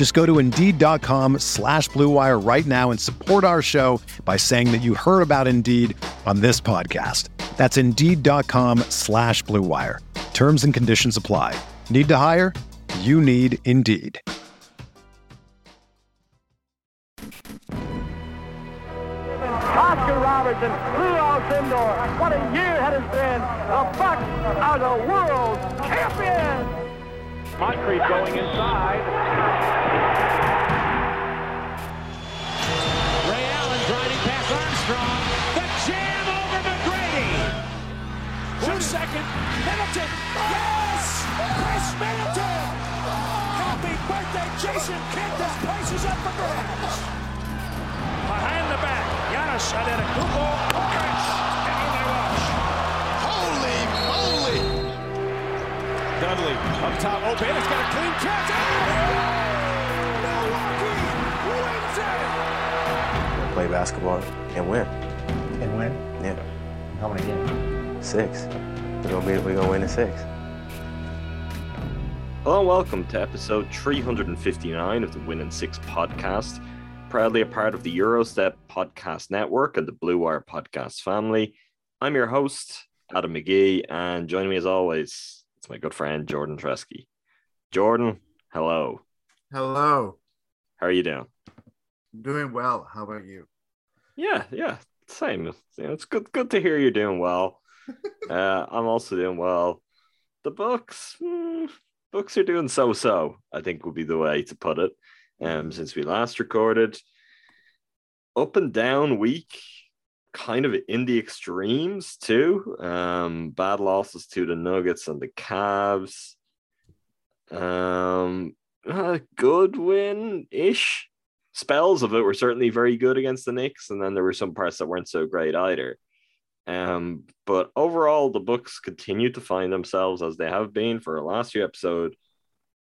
Just go to Indeed.com slash BlueWire right now and support our show by saying that you heard about Indeed on this podcast. That's Indeed.com slash BlueWire. Terms and conditions apply. Need to hire? You need Indeed. Oscar Robertson, Lou Alcindor. What a year it has been. The Bucks are the world champions. Moncrief going inside. Second. Middleton. Yes! Khris Middleton! Happy birthday, Jason Kidd. This place is up for grabs. Behind the back. Giannis Antetokounmpo. Khris. And in they rush. Holy moly! Dudley up top open. It's got a clean catch. Oh! Milwaukee wins it. play basketball and win. And win? Yeah, How many games? six. We're gonna be we're gonna win in six. Hello and welcome to episode 359 of the Win in Six podcast, proudly a part of the Gyro Step podcast network and the Blue Wire podcast family. I'm your host, Adam McGee, and joining me as always, it's my good friend Jordan Treske. Jordan, hello. Hello. How are you doing? Doing well. How about you? Yeah, yeah, same. It's good, good to hear you're doing well. uh, I'm also doing well. The Bucks, hmm, Bucks are doing so-so. I think would be the way to put it. Um, since we last recorded, up and down week, kind of in the extremes too. Um, bad losses to the Nuggets and the Cavs. Um, a good win ish. Spells of it were certainly very good against the Knicks, and then there were some parts that weren't so great either. Um, but overall, the Bucks continue to find themselves as they have been for the last few episodes,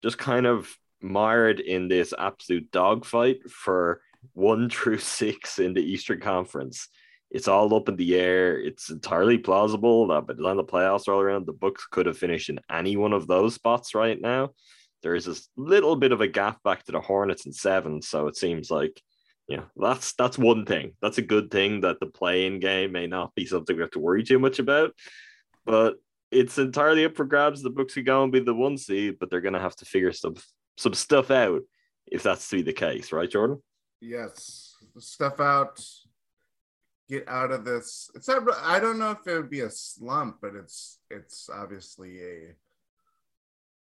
just kind of mired in this absolute dogfight for one through six in the Eastern Conference. It's all up in the air. It's entirely plausible that by the time the playoffs all around, the Bucks could have finished in any one of those spots right now. There is this little bit of a gap back to the Hornets in seven, so it seems like yeah, that's that's one thing. That's a good thing that the play-in game may not be something we have to worry too much about. But it's entirely up for grabs. The Bucks are going to be the one seed, but they're going to have to figure some some stuff out if that's to be the case, right, Jordan? Yes. Stuff out. Get out of this. It's not I don't know if it would be a slump, but it's it's obviously a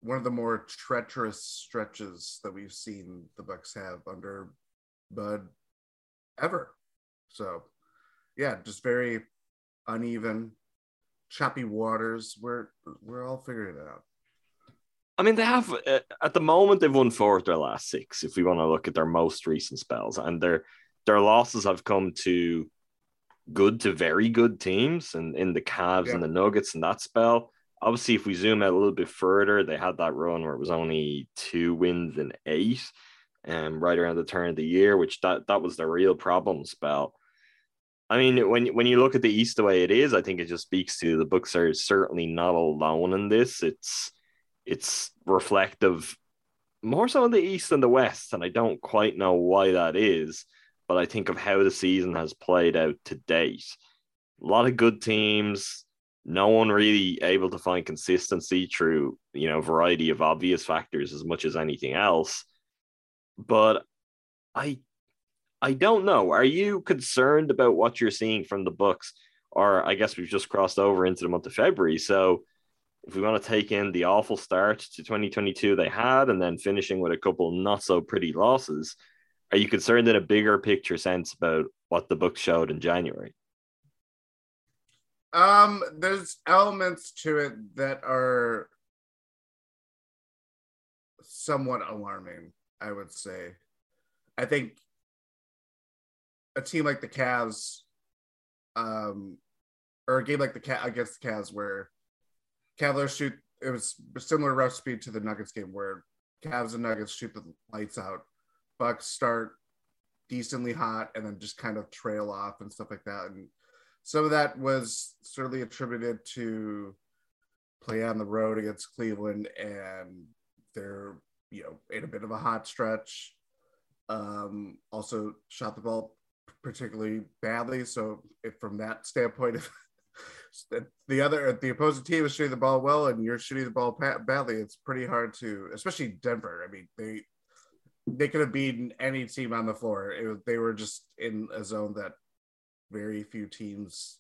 one of the more treacherous stretches that we've seen the Bucks have under Bud ever. So yeah, just very uneven, choppy waters. We're we're all figuring it out. I mean, they have uh, at the moment they've won four of their last six. If we want to look at their most recent spells, and their their losses have come to good to very good teams, and in the Cavs Yeah. and the Nuggets and that spell. Obviously, if we zoom out a little bit further, they had that run where it was only two wins and eight, um, right around the turn of the year, which that that was the real problem spell. I mean, when when you look at the East the way it is, I think it just speaks to the Bucks are certainly not alone in this. It's it's reflective more so in the East than the West, and I don't quite know why that is. But I think of how the season has played out to date. A lot of good teams, no one really able to find consistency through you know variety of obvious factors as much as anything else. But I I don't know. Are you concerned about what you're seeing from the Bucks, or I guess we've just crossed over into the month of February. So if we want to take in the awful start to 2022 they had and then finishing with a couple not so pretty losses, are you concerned in a bigger picture sense about what the book showed in January? Um, there's elements to it that are somewhat alarming, I would say. I think a team like the Cavs, um, or a game like the Cat against the Cavs, where Cavaliers shoot, it was similar recipe to the Nuggets game where Cavs and Nuggets shoot the lights out. Bucks start decently hot and then just kind of trail off and stuff like that. And some of that was certainly attributed to play on the road against Cleveland and they're, you know, in a bit of a hot stretch. Um, also shot the ball particularly badly. So if from that standpoint, the other the opposing team is shooting the ball well and you're shooting the ball badly, it's pretty hard to, especially Denver. I mean, they they could have beaten any team on the floor. Was, they were just in a zone that very few teams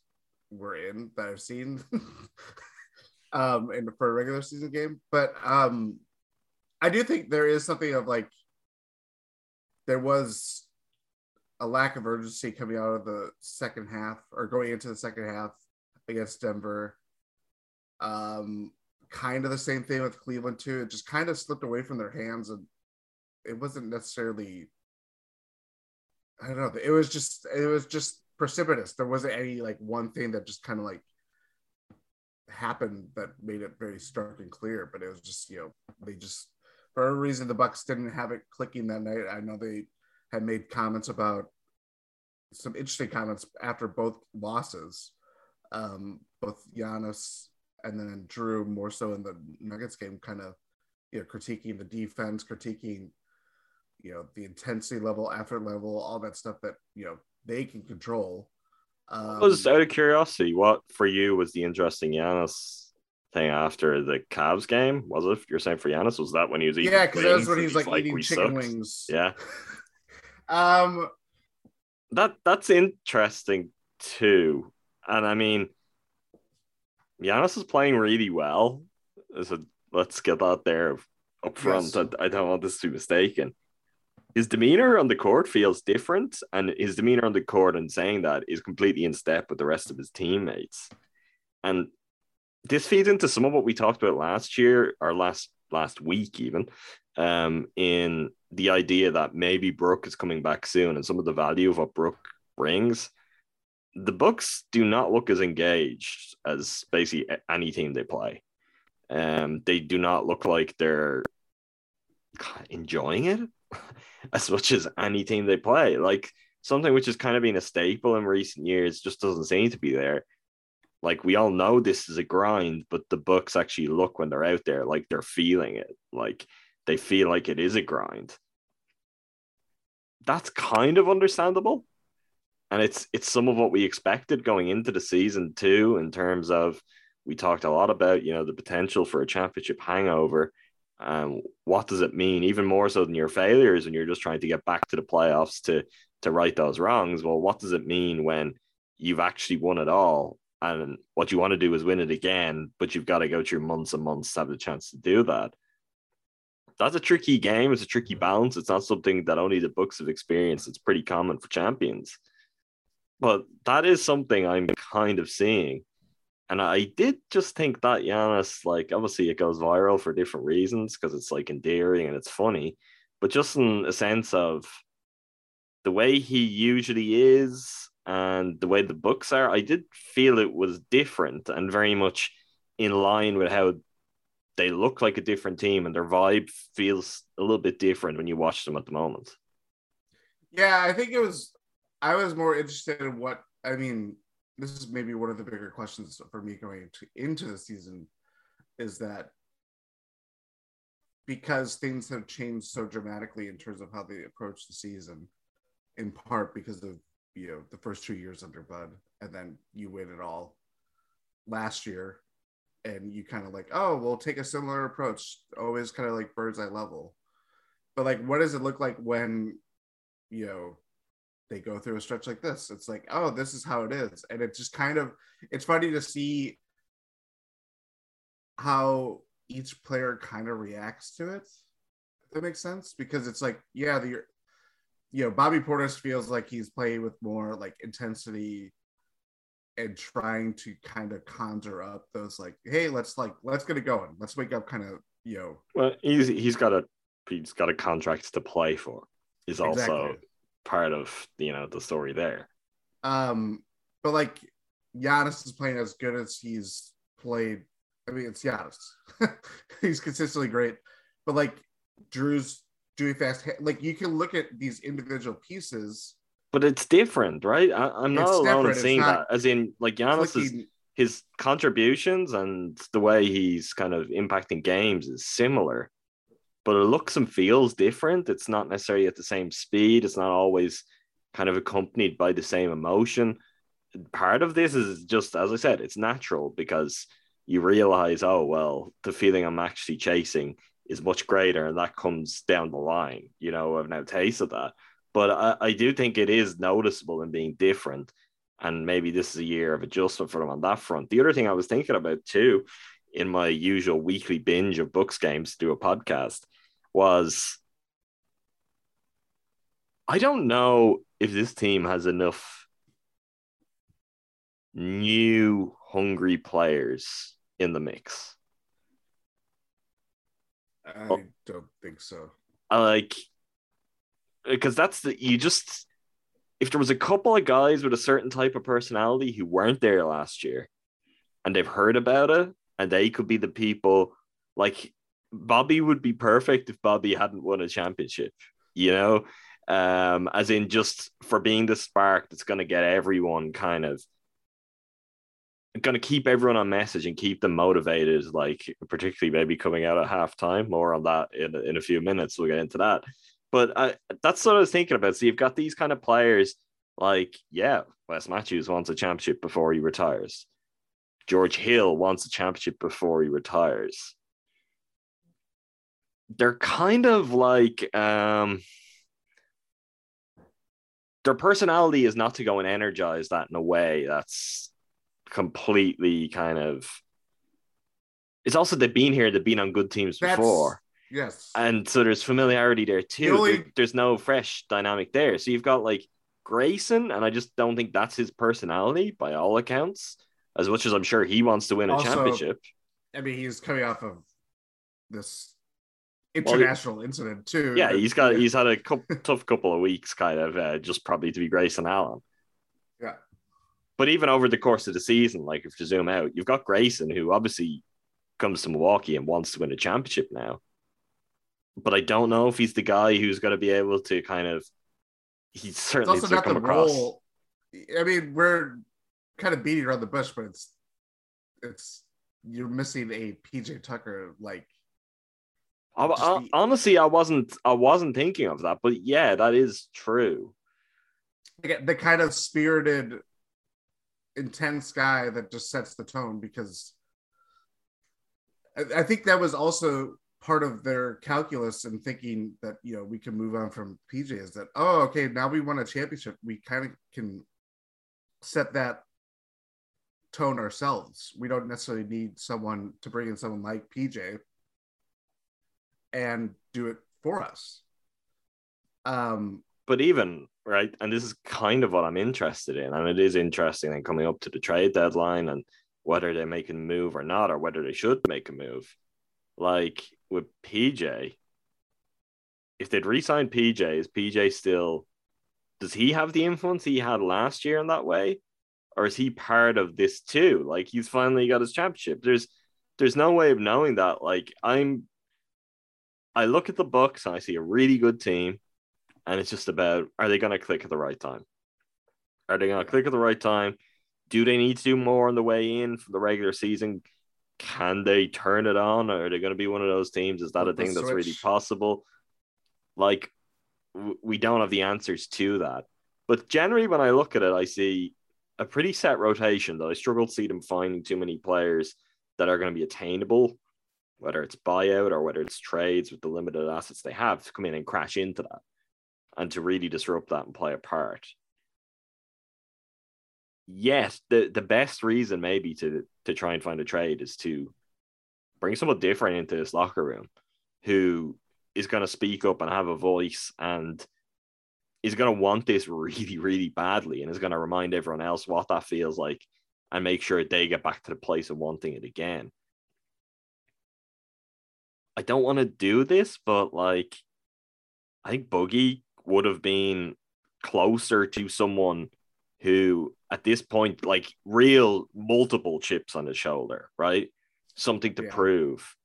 were in that I've seen um in for a regular season game. But um I do think there is something of like there was a lack of urgency coming out of the second half or going into the second half against Denver. Um kind of the same thing with Cleveland too. It just kind of slipped away from their hands and it wasn't necessarily I don't know. It was just it was just precipitous. There wasn't any like one thing that just kind of like happened that made it very stark and clear. But it was just you know they just for a reason the Bucks didn't have it clicking that night. I know they had made comments about some interesting comments after both losses. Um, both Giannis and then Jrue more so in the Nuggets game, kind of you know critiquing the defense, critiquing you know the intensity level, effort level, all that stuff that you know they can control. Um, was out of curiosity, what for you was the interesting Giannis thing after the Cavs game? Was it you're saying for Giannis? Was that when he was eating? Yeah, because that was when he was like, like eating chicken sucks? wings. Yeah. um, that that's interesting too, and I mean, Giannis is playing really well. So let's get that there up front. Yes. I, I don't want this to be mistaken his demeanor on the court feels different, and his demeanor on the court and saying that is completely in step with the rest of his teammates. And this feeds into some of what we talked about last year or last last week, even um, in the idea that maybe Brook is coming back soon and some of the value of what Brook brings. The Bucks do not look as engaged as basically any team they play. Um, they do not look like they're enjoying it. as much as any team they play. Like something which has kind of been a staple in recent years just doesn't seem to be there. Like we all know this is a grind, but the Bucks actually look when they're out there like they're feeling it. Like they feel like it is a grind. That's kind of understandable. And it's it's some of what we expected going into the season too, in terms of we talked a lot about, you know, the potential for a championship hangover um, what does it mean? Even more so than your failures, and you're just trying to get back to the playoffs to to right those wrongs. Well, what does it mean when you've actually won it all, and what you want to do is win it again, but you've got to go through months and months to have the chance to do that? That's a tricky game. It's a tricky balance. It's not something that only the Bucks have experienced. It's pretty common for champions. But that is something I'm kind of seeing and I did just think that Giannis, like, obviously it goes viral for different reasons because it's like endearing and it's funny, but just in a sense of the way he usually is and the way the Bucks are, I did feel it was different and very much in line with how they look like a different team and their vibe feels a little bit different when you watch them at the moment. Yeah, I think it was, I was more interested in what, I mean, this is maybe one of the bigger questions for me going into, into the season is that because things have changed so dramatically in terms of how they approach the season, in part because of you know the first two years under Bud, and then you win it all last year, and you kind of like, oh, we'll take a similar approach, always kind of like bird's eye level. But like, what does it look like when you know they go through a stretch like this. It's like, oh, this is how it is. And it just kind of it's funny to see how each player kind of reacts to it. If that makes sense. Because it's like, yeah, the you know, Bobby Portis feels like he's playing with more like intensity and trying to kind of conjure up those like, hey, let's like let's get it going. Let's wake up kind of, you know. Well, he's he's got a he's got a contract to play for. Is also Exactly. part of you know the story there. Um, but like Giannis is playing as good as he's played. I mean, it's Giannis. he's consistently great. But like Jrue's doing fast, like you can look at these individual pieces. But it's different, right? I, I'm not alone in seeing not that. As in, like Giannis his contributions and the way he's kind of impacting games is similar, but it looks and feels different. It's not necessarily at the same speed. It's not always kind of accompanied by the same emotion. Part of this is just, as I said, it's natural because you realize, oh, well, the feeling I'm actually chasing is much greater, and that comes down the line. You know, I've now tasted that. But I, I do think it is noticeable in being different and maybe this is a year of adjustment for them on that front. The other thing I was thinking about too, in my usual weekly binge of Bucks games to do a podcast, was I don't know if this team has enough new hungry players in the mix. I Oh. don't think so. I like because that's the you just if there was a couple of guys with a certain type of personality who weren't there last year and they've heard about it and they could be the people like Bobby would be perfect if Bobby hadn't won a championship, you know, um, as in just for being the spark that's going to get everyone kind of going to keep everyone on message and keep them motivated, like particularly maybe coming out at halftime. More on that in, in a few minutes. We'll get into that. But I, that's what I was thinking about. So you've got these kind of players like, yeah, Wes Matthews wants a championship before he retires. George Hill wants a championship before he retires. They're kind of like um their personality is not to go and energize that in a way that's completely kind of it's also they've been here, they've been on good teams That's- before. Yes. And so there's familiarity there too. only- There- there's no fresh dynamic there. So you've got like Grayson, and I just don't think that's his personality by all accounts. As much as I'm sure he wants to win a Also, championship. I mean, he's coming off of this Well, international incident too. Yeah, he's got he's had a couple, tough couple of weeks, kind of uh, just probably to be Grayson Allen. But even over the course of the season, like if you zoom out, you've got Grayson who obviously comes to Milwaukee and wants to win a championship now. But I don't know if he's the guy who's going to be able to kind of. He's certainly not come the across. role. I mean, we're kind of beating around the bush, but it's it's you're missing a PJ Tucker like I, I- honestly, I wasn't. I wasn't thinking of that, but yeah, that is true. the kind of spirited, intense guy that just sets the tone because I, I think that was also part of their calculus in thinking that you know we can move on from PJ is that oh okay now we won a championship. We kind of can set that tone ourselves. We don't necessarily need someone to bring in someone like PJ and do it for us. Um But even right, and this is kind of what I'm interested in, and it is interesting in coming up to the trade deadline and whether they make a move or not, or whether they should make a move. Like with PJ, if they'd re-signed PJ, is PJ still? Does he have the influence he had last year in that way, or is he part of this too? Like he's finally got his championship. There's, there's no way of knowing that. Like I'm, I look at the Bucks and I see a really good team and it's just about are they going to click at the right time? Are they going to click at the right time? Do they need to do more on the way in for the regular season? Can they turn it on? Or are they going to be one of those teams? Is that a thing that's really possible? Like, w- we don't have the answers to that. But generally, when I look at it, I see a pretty set rotation that I struggle to see them finding too many players that are going to be attainable, whether it's buyout or whether it's trades with the limited assets they have to come in and crash into that and to really disrupt that and play a part. yes, the the best reason maybe to to try and find a trade is to bring someone different into this locker room who is going to speak up and have a voice and is going to want this really, really badly and is going to remind everyone else what that feels like and make sure they get back to the place of wanting it again. I don't want to do this, but like, I think Boogie would have been closer to someone who, at this point, like real multiple chips on his shoulder, right? Something to Yeah. prove.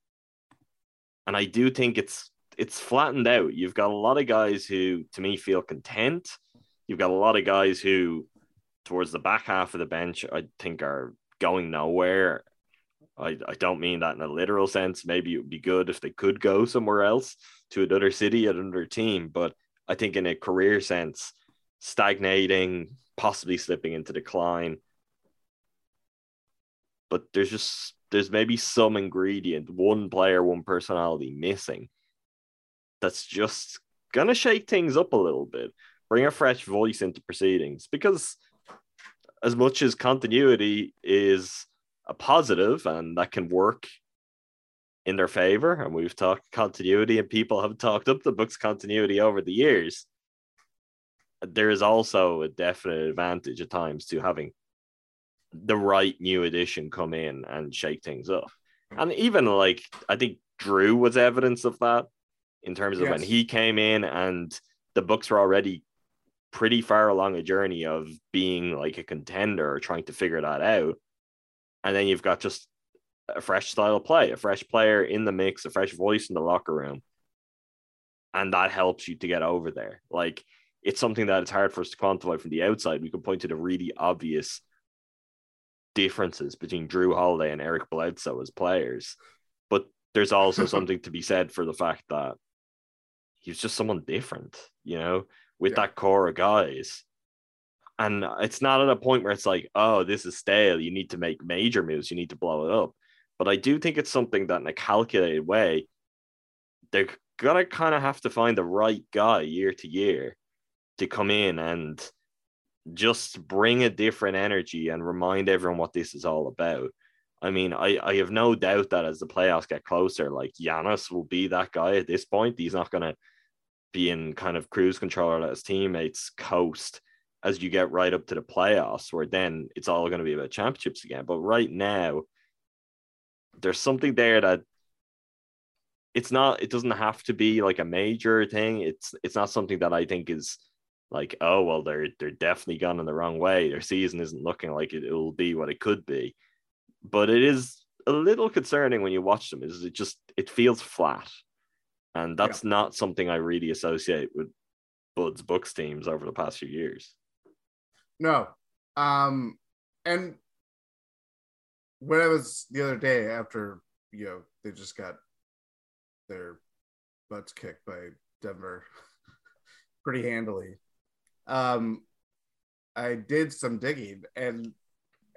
And I do think it's it's flattened out. You've got a lot of guys who, to me, feel content. You've got a lot of guys who, towards the back half of the bench, I think are going nowhere. I, I don't mean that in a literal sense. Maybe it would be good if they could go somewhere else to another city, at another team. But I think in a career sense, stagnating, possibly slipping into decline. But there's just there's maybe some ingredient, one player, one personality missing that's just gonna shake things up a little bit, bring a fresh voice into proceedings. Because as much as continuity is a positive and that can work in their favor, and we've talked continuity, and people have talked up the book's continuity over the years. There is also a definite advantage at times to having the right new addition come in and shake things up. And even like I think Jrue was evidence of that in terms of when he came in and the Bucks were already pretty far along a journey of being like a contender or trying to figure that out. And then you've got just a fresh style of play, a fresh player in the mix, a fresh voice in the locker room. And that helps you to get over there. Like it's something that it's hard for us to quantify from the outside. We can point to the really obvious differences between Jrue Holiday and Eric Bledsoe as players. But there's also something to be said for the fact that he's just someone different, you know, with Yeah. that core of guys. And it's not at a point where it's like, oh, this is stale. You need to make major moves. You need to blow it up. But I do think it's something that in a calculated way, they're gonna kind of have to find the right guy year to year to come in and just bring a different energy and remind everyone what this is all about. I mean, I, I have no doubt that as the playoffs get closer, like Giannis will be that guy at this point. He's not gonna be in kind of cruise control or let his teammates coast as you get right up to the playoffs, where then it's all going to be about championships again. But right now, there's something there that it's not. It doesn't have to be like a major thing. It's it's not something that I think is like, oh well, they're they're definitely gone in the wrong way. Their season isn't looking like it, it will be what it could be. But it is a little concerning when you watch them. Is it just it feels flat, and that's not something I really associate with Bud's Bucks teams over the past few years. No. Um and when I was the other day after, you know, they just got their butts kicked by Denver pretty handily. Um I did some digging and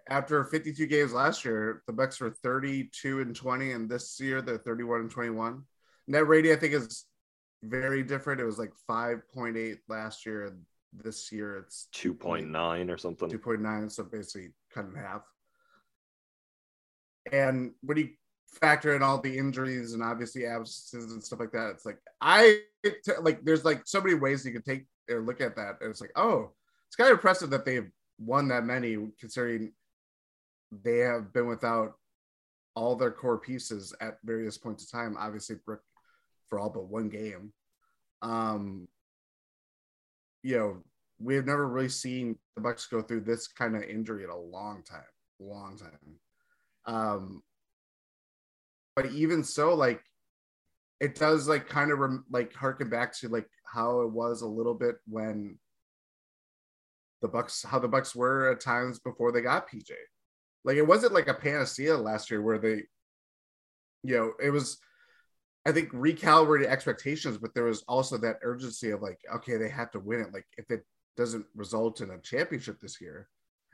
after 52 games last year, the Bucks were 32 and 20, and this year they're 31 and 21. Net rating, I think, is very different. It was like 5.8 last year, and this year it's Two point nine or something. 2.9, so basically cut in half. And when you factor in all the injuries and obviously absences and stuff like that, it's like I like there's like so many ways you can take or look at that. And it's like, oh, it's kind of impressive that they've won that many considering they have been without all their core pieces at various points of time. Obviously, Brook for all but one game. Um, you know, we have never really seen the Bucks go through this kind of injury in a long time, long time. Um, but even so, like it does like kind of rem- like harken back to like how it was a little bit when the Bucks, how the Bucks were at times before they got PJ. Like it wasn't like a panacea last year where they, you know, it was. I think recalibrated expectations, but there was also that urgency of like, okay, they have to win it. Like if it doesn't result in a championship this year,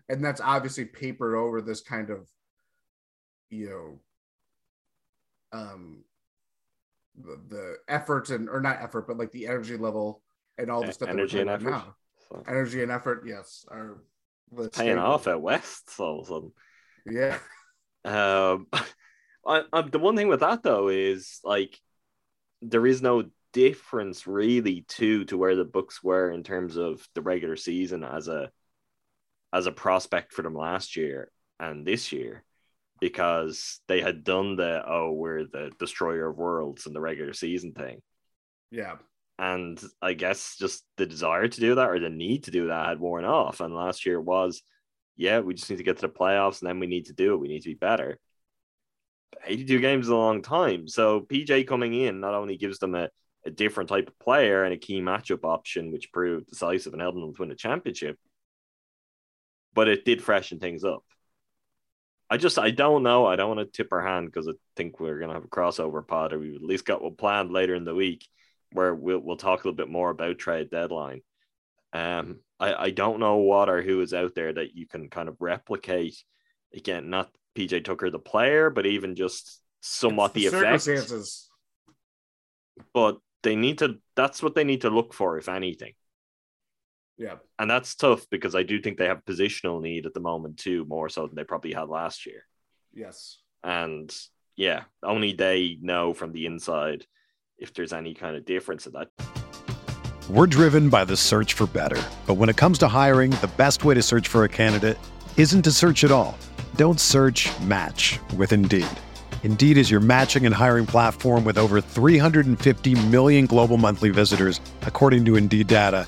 and that's obviously papered over this kind of, you know, um, the, the effort and or not effort, but like the energy level and all the stuff. energy and effort. now. So, Energy and effort, yes, are paying off at west all of a sudden. Yeah. Um, I, I, the one thing with that though is like there is no difference really to to where the Bucks were in terms of the regular season as a as a prospect for them last year and this year because they had done the oh we're the destroyer of worlds in the regular season thing Yeah. and I guess just the desire to do that or the need to do that had worn off. And last year was, yeah, we just need to get to the playoffs and then we need to do it. We need to be better. 82 games is a long time. So PJ coming in not only gives them a, a different type of player and a key matchup option, which proved decisive and helped them to win the championship, but it did freshen things up. I just I don't know. I don't want to tip our hand because I think we're gonna have a crossover pod, or we've at least got one planned later in the week where we'll we'll talk a little bit more about trade deadline. Um, I I don't know what or who is out there that you can kind of replicate. Again, not PJ Tucker the player, but even just somewhat the, It's effect. circumstances. But they need to. That's what they need to look for, if anything. Yeah. And that's tough because I do think they have positional need at the moment too, more so than they probably had last year. Yes. And yeah, only they know from the inside if there's any kind of difference in that. We're driven by the search for better. But when it comes to hiring, the best way to search for a candidate isn't to search at all. Don't search match with Indeed. Indeed is your matching and hiring platform with over 350 million global monthly visitors, according to Indeed data,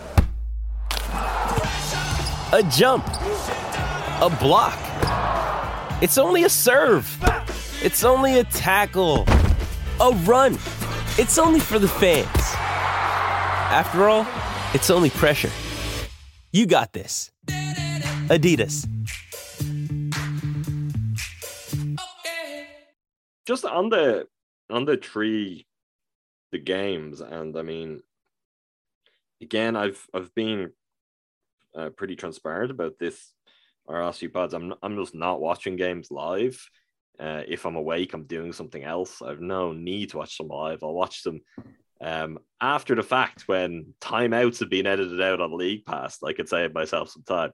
a jump, a block. It's only a serve. It's only a tackle, a run. It's only for the fans. After all, it's only pressure. You got this. Adidas. just on the on the tree the games and i mean again i've i've been uh, pretty transparent about this our pods i'm i'm just not watching games live. Uh, if i'm awake i'm doing something else. I've no need to watch them live. I'll watch them um, after the fact when timeouts have been edited out on league pass i could save myself some time.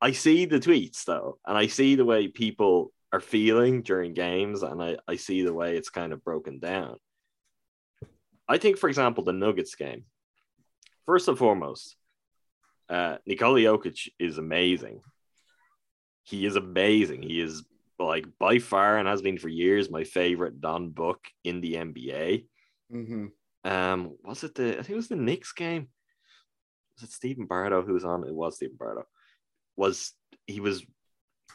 I see the tweets though and i see the way people are feeling during games, and I, I see the way it's kind of broken down. I think, for example, the Nuggets game, first and foremost, uh, Nikola Jokic is amazing. He is amazing. He is like by far and has been for years my favorite Don Book in the NBA. Mm-hmm. Um, was it the I think it was the Knicks game? Was it Stephen Bardo who was on? It was Stephen Bardo. Was he was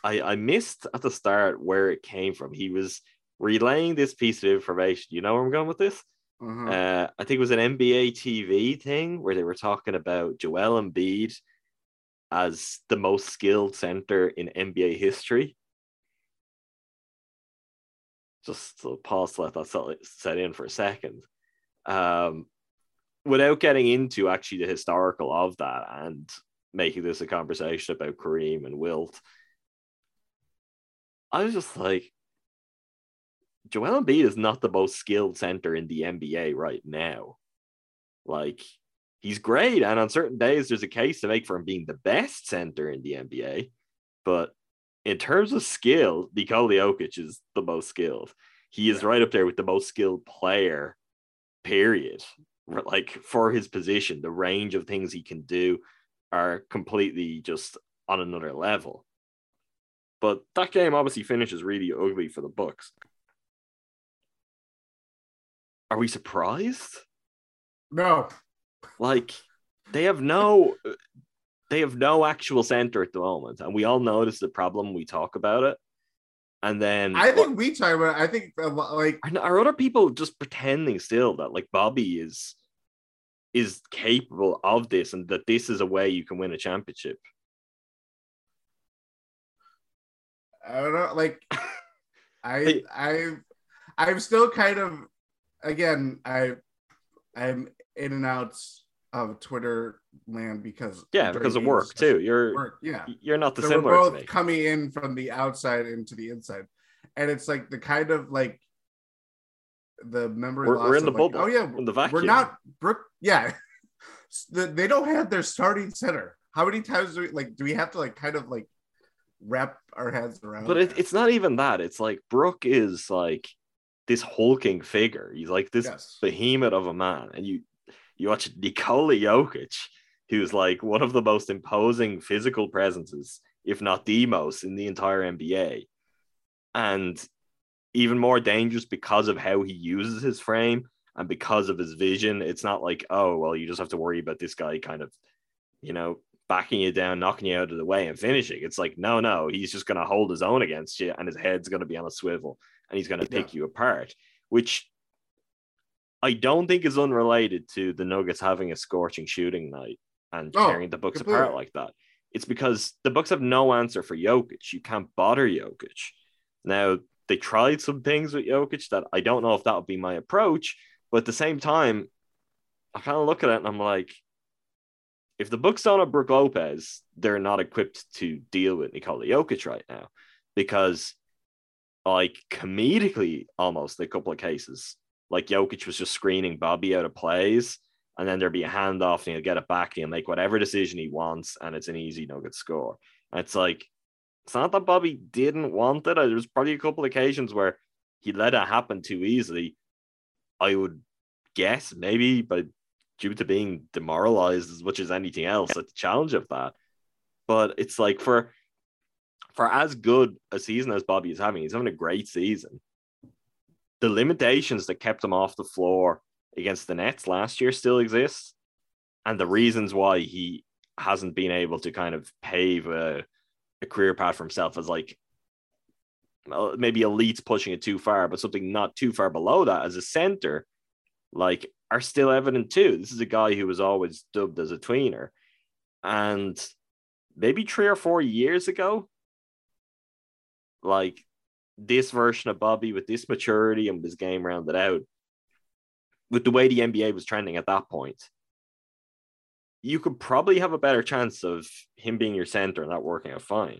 I, I missed at the start where it came from. He was relaying this piece of information. You know where I'm going with this? Uh-huh. Uh, I think it was an NBA TV thing where they were talking about Joel Embiid as the most skilled center in NBA history. Just pause to let that set in for a second. Um, without getting into actually the historical of that and making this a conversation about Kareem and Wilt, I was just like, Joel Embiid is not the most skilled center in the NBA right now. Like, he's great, and on certain days, there's a case to make for him being the best center in the NBA. But in terms of skill, Nikola Jokic is the most skilled. He is right up there with the most skilled player, period. Like, for his position, the range of things he can do are completely just on another level. But that game obviously finishes really ugly for the Bucks. Are we surprised? No. Like they have no they have no actual center at the moment, and we all notice the problem. We talk about it, and then I think we talk about. I think like are, are other people just pretending still that like Bobby is is capable of this, and that this is a way you can win a championship? I don't know, like I I I'm still kind of again I I'm in and out of Twitter land because Yeah, because of work too. You're Work, yeah. you're not So dissimilar we're both coming in from the outside into the inside, and it's like the kind of like the memory. We're- we're in of the like, bubble, Oh yeah, in the We're not Brook. Yeah, The- they don't have their starting center. How many times do we like? Do we have to like kind of like wrap our heads around? But it, it's not even that. It's like Brook is like this hulking figure. He's like this Yes. behemoth of a man. And you you watch Nikola Jokic, who's like one of the most imposing physical presences, if not the most, in the entire NBA. And even more dangerous because of how he uses his frame and because of his vision. It's not like, oh, well, you just have to worry about this guy kind of, you know, backing you down, knocking you out of the way and finishing. It's like, no, no, he's just going to hold his own against you and his head's going to be on a swivel and he's going to pick you apart, which I don't think is unrelated to the Nuggets having a scorching shooting night and Oh, tearing the Bucks apart like that. It's because the Bucks have no answer for Jokic. You can't bother Jokic. Now they tried some things with Jokic that I don't know if that would be my approach, but at the same time, I kind of look at it and I'm like, if the Bucks don't have Brook Lopez, they're not equipped to deal with Nikola Jokic right now because, like, comedically, almost a couple of cases, like Jokic was just screening Bobby out of plays, and then there'd be a handoff and he'll get it back and he'll make whatever decision he wants, and it's an easy nugget score. And it's like, it's not that Bobby didn't want it. There's probably a couple of occasions where he let it happen too easily. I would guess maybe, but due to being demoralized as much as anything else at the challenge of that. But it's like for for as good a season as Bobby is having, he's having a great season. The limitations that kept him off the floor against the Nets last year still exist. And the reasons why he hasn't been able to kind of pave a, a career path for himself as like maybe elite's pushing it too far, but something not too far below that as a center, like are still evident too. This is a guy who was always dubbed as a tweener. And maybe three or four years ago, like this version of Bobby with this maturity and with his game rounded out, with the way the NBA was trending at that point, you could probably have a better chance of him being your center and that working out fine.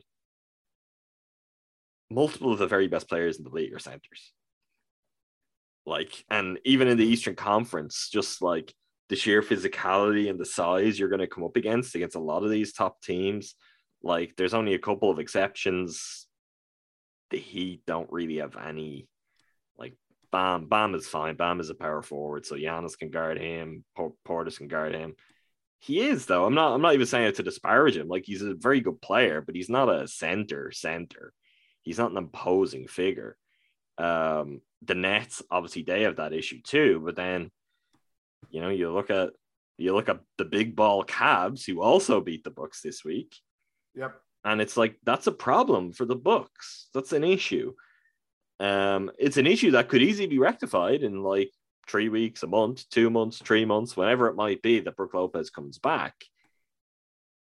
Multiple of the very best players in the league are centers. Like, and even in the Eastern Conference, just like the sheer physicality and the size you're going to come up against against a lot of these top teams. Like, there's only a couple of exceptions. The Heat don't really have any. Like, Bam, Bam is fine. Bam is a power forward, so Giannis can guard him. Por- Portis can guard him. He is though. I'm not. I'm not even saying it to disparage him. Like he's a very good player, but he's not a center. Center. He's not an imposing figure. Um, the Nets obviously they have that issue too. But then, you know, you look at you look at the big ball Cavs who also beat the Bucks this week, Yep. And it's like that's a problem for the Bucks That's an issue. Um, it's an issue that could easily be rectified in like three weeks, a month, two months, three months, whenever it might be that Brook Lopez comes back.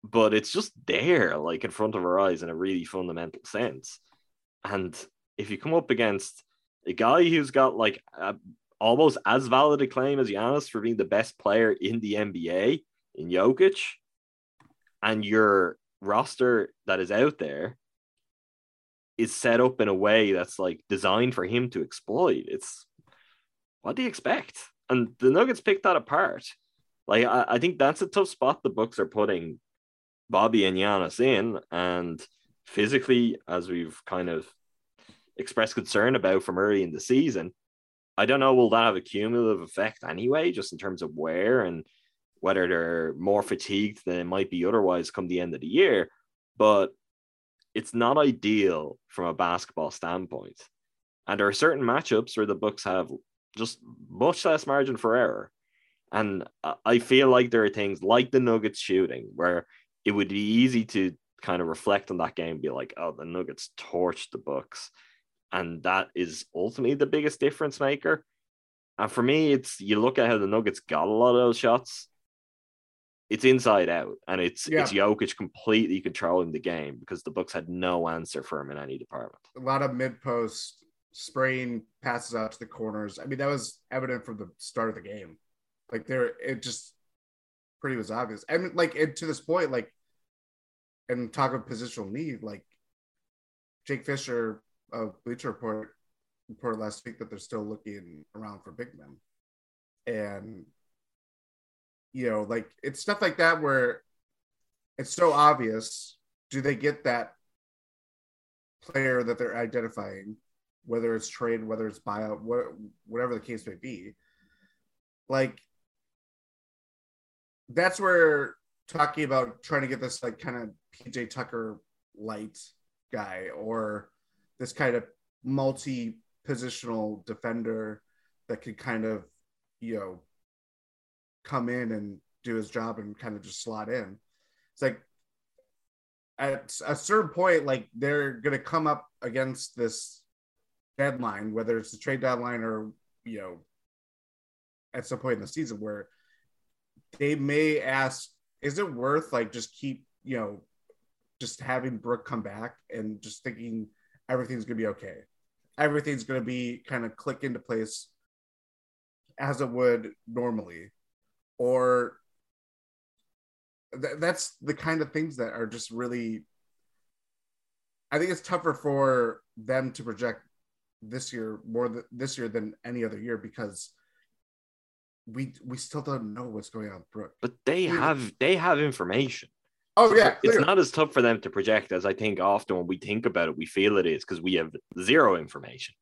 But it's just there, like in front of our eyes, in a really fundamental sense. And if you come up against a guy who's got like a, almost as valid a claim as Giannis for being the best player in the NBA in Jokic, and your roster that is out there is set up in a way that's like designed for him to exploit. It's what do you expect? And the Nuggets picked that apart. Like I, I think that's a tough spot the Bucks are putting Bobby and Giannis in, and physically, as we've kind of expressed concern about from early in the season, I don't know will that have a cumulative effect anyway, just in terms of where and whether they're more fatigued than it might be otherwise come the end of the year. But it's not ideal from a basketball standpoint. And there are certain matchups where the Bucks have just much less margin for error. And I feel like there are things like the Nuggets shooting where it would be easy to kind of reflect on that game be like, oh, the Nuggets torched the Bucks. And that is ultimately the biggest difference maker. And for me, it's you look at how the Nuggets got a lot of those shots. It's inside out, and it's Yeah. it's Jokic completely controlling the game because the Bucks had no answer for him in any department. A lot of mid post spraying passes out to the corners. I mean, that was evident from the start of the game. Like there, it just pretty was obvious. I mean, like and to this point, like, and talk of positional need, like Jake Fisher of Bleacher Report reported last week that they're still looking around for big men, and you know, like it's stuff like that where it's so obvious. Do they get that player that they're identifying, whether it's trade, whether it's buyout, what, whatever the case may be? Like that's where talking about trying to get this like kind of PJ Tucker light guy or this kind of multi positional defender that could kind of, you know, come in and do his job and kind of just slot in. It's like at a certain point, like they're gonna come up against this deadline, whether it's the trade deadline or you know, at some point in the season where they may ask, is it worth like just keep, you know, just having Brook come back and just thinking everything's gonna be okay. Everything's gonna be kind of click into place as it would normally. Or th- that's the kind of things that are just really I think it's tougher for them to project this year more th- this year than any other year because we we still don't know what's going on Brook. But they Yeah. have they have information. Oh yeah, it's not as tough for them to project as I think often when we think about it, we feel it is because we have zero information.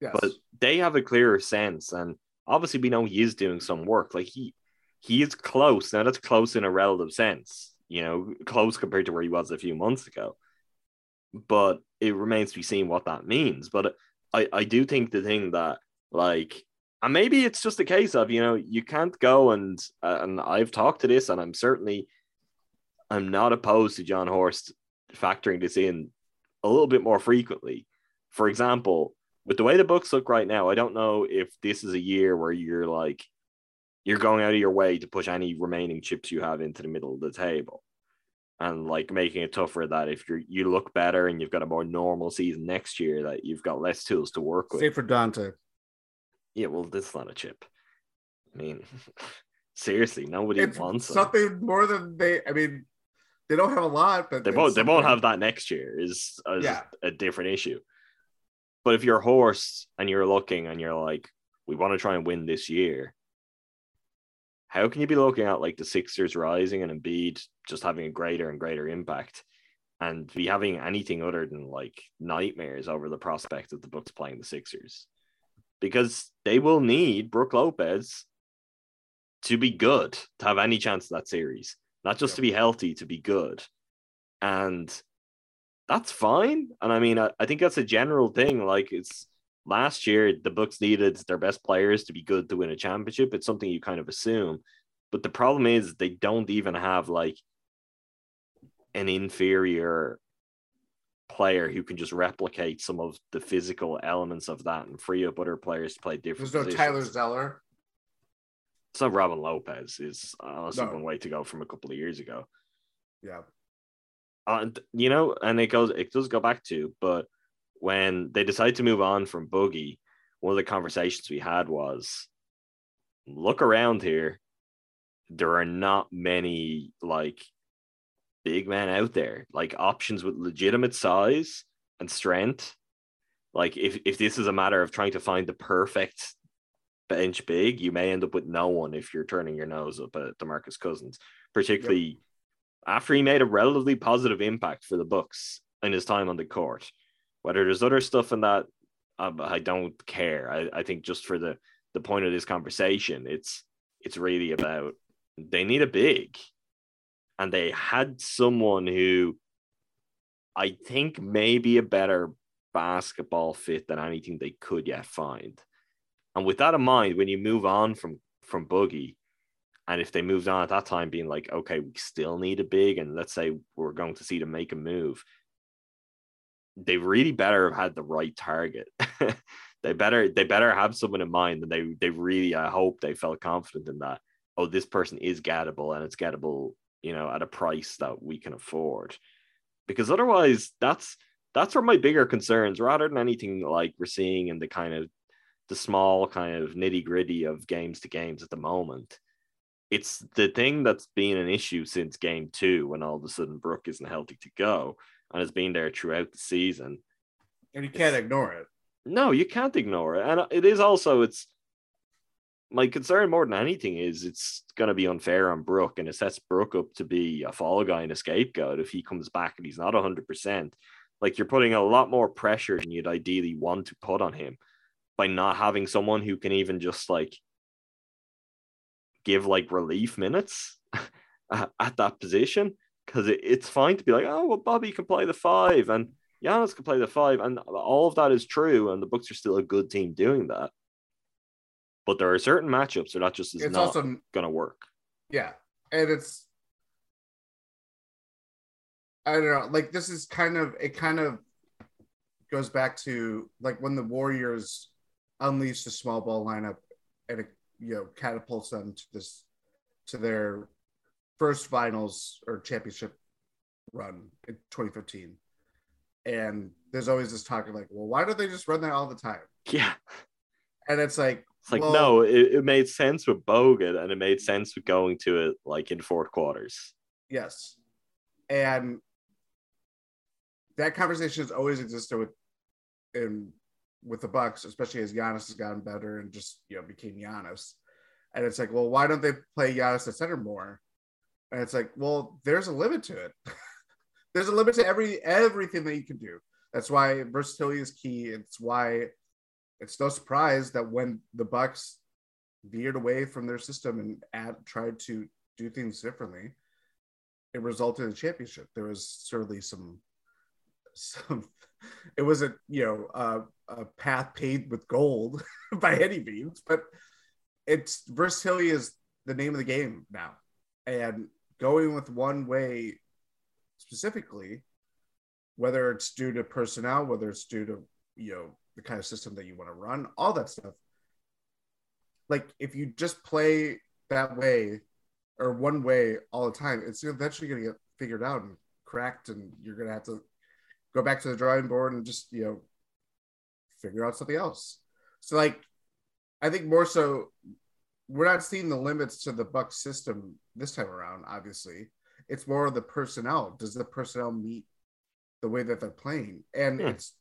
yes. But they have a clearer sense, and obviously we know he is doing some work. Like he he is close. Now that's close in a relative sense, you know, close compared to where he was a few months ago. But it remains to be seen what that means. But I, I do think the thing that like and maybe it's just a case of you know you can't go and uh, and I've talked to this and I'm certainly I'm not opposed to Jon Horst factoring this in a little bit more frequently. For example, with the way the books look right now, I don't know if this is a year where you're like you're going out of your way to push any remaining chips you have into the middle of the table and like making it tougher that if you're you look better and you've got a more normal season next year that you've got less tools to work with. Save for Donte. Yeah, well, this is not a chip. I mean, seriously, nobody It's wants them. something more than they. I mean, they don't have a lot, but They won't. They won't have that next year. Is, is Yeah. a different issue. But if you're a horse and you're looking and you're like, we want to try and win this year, how can you be looking at like the Sixers rising and Embiid just having a greater and greater impact, and be having anything other than like nightmares over the prospect of the Bucks playing the Sixers, because they will need Brook Lopez to be good to have any chance of that series, not just to be healthy, to be good. And that's fine. And I mean, I, I think that's a general thing. Like it's last year, the Bucks needed their best players to be good to win a championship. It's something you kind of assume. But the problem is they don't even have like an inferior player who can just replicate some of the physical elements of that and free up other players to play different There's no positions. Tyler Zeller. It's not Robin Lopez. Is honestly uh, No. one way to go from a couple of years ago. Yeah. and you know, and it goes, it does go back to, but when they decide to move on from Boogie, one of the conversations we had was, look around here, there are not many like big men out there, like options with legitimate size and strength. Like if if this is a matter of trying to find the perfect bench big, you may end up with no one if you're turning your nose up at Demarcus Cousins, particularly after he made a relatively positive impact for the Bucks in his time on the court. Whether there's other stuff in that, um, I don't care. I, I think just for the the point of this conversation, it's it's really about they need a big, and they had someone who I think maybe a better basketball fit than anything they could yet find. And with that in mind, when you move on from from Boogie, and if they moved on at that time, being like, okay, we still need a big, and let's say we're going to see them make a move, they really better have had the right target. they better they better have someone in mind, and they they really I hope they felt confident in that. Oh, this person is gettable, and it's gettable, you know, at a price that we can afford. Because otherwise, that's that's where my bigger concerns, rather than anything like we're seeing in the kind of the small kind of nitty gritty of games to games at the moment. It's the thing that's been an issue since game two when all of a sudden Brook isn't healthy to go and has been there throughout the season. And you can't it's, ignore it. No, you can't ignore it. And it is also, it's my concern more than anything is it's going to be unfair on Brook and it sets Brook up to be a fall guy and a scapegoat if he comes back and he's not 100%. Like you're putting a lot more pressure than you'd ideally want to put on him by not having someone who can even just like give like relief minutes at that position because it, it's fine to be like, oh well, Bobby can play the five and Giannis can play the five, and all of that is true, and the Bucks are still a good team doing that. But there are certain matchups where that just is it's not also, gonna work. Yeah, and it's I don't know, like this is kind of it kind of goes back to like when the Warriors unleash the small ball lineup and it you know catapults them to this to their first finals or championship run in 2015 and there's always this talk of like well why don't they just run that all the time? Yeah. And it's like it's like well, no it, it made sense with bogut and it made sense with going to it like in fourth quarters. Yes. And that conversation has always existed with in with the Bucks, especially as Giannis has gotten better and just you know became Giannis. And it's like, well, why don't they play Giannis at center more? And it's like, well, there's a limit to it. there's a limit to every everything that you can do. That's why versatility is key. It's why it's no surprise that when the Bucks veered away from their system and add, tried to do things differently, it resulted in a championship. There was certainly some some it wasn't you know a, a path paved with gold by any means, but it's versatility is the name of the game now, and going with one way specifically, whether it's due to personnel, whether it's due to you know the kind of system that you want to run, all that stuff. Like if you just play that way or one way all the time, it's eventually going to get figured out and cracked, and you're going to have to go back to the drawing board and just you know figure out something else. So like I think more so we're not seeing the limits to the Buck system this time around, obviously. It's more of the personnel. Does the personnel meet the way that they're playing? And hmm. it's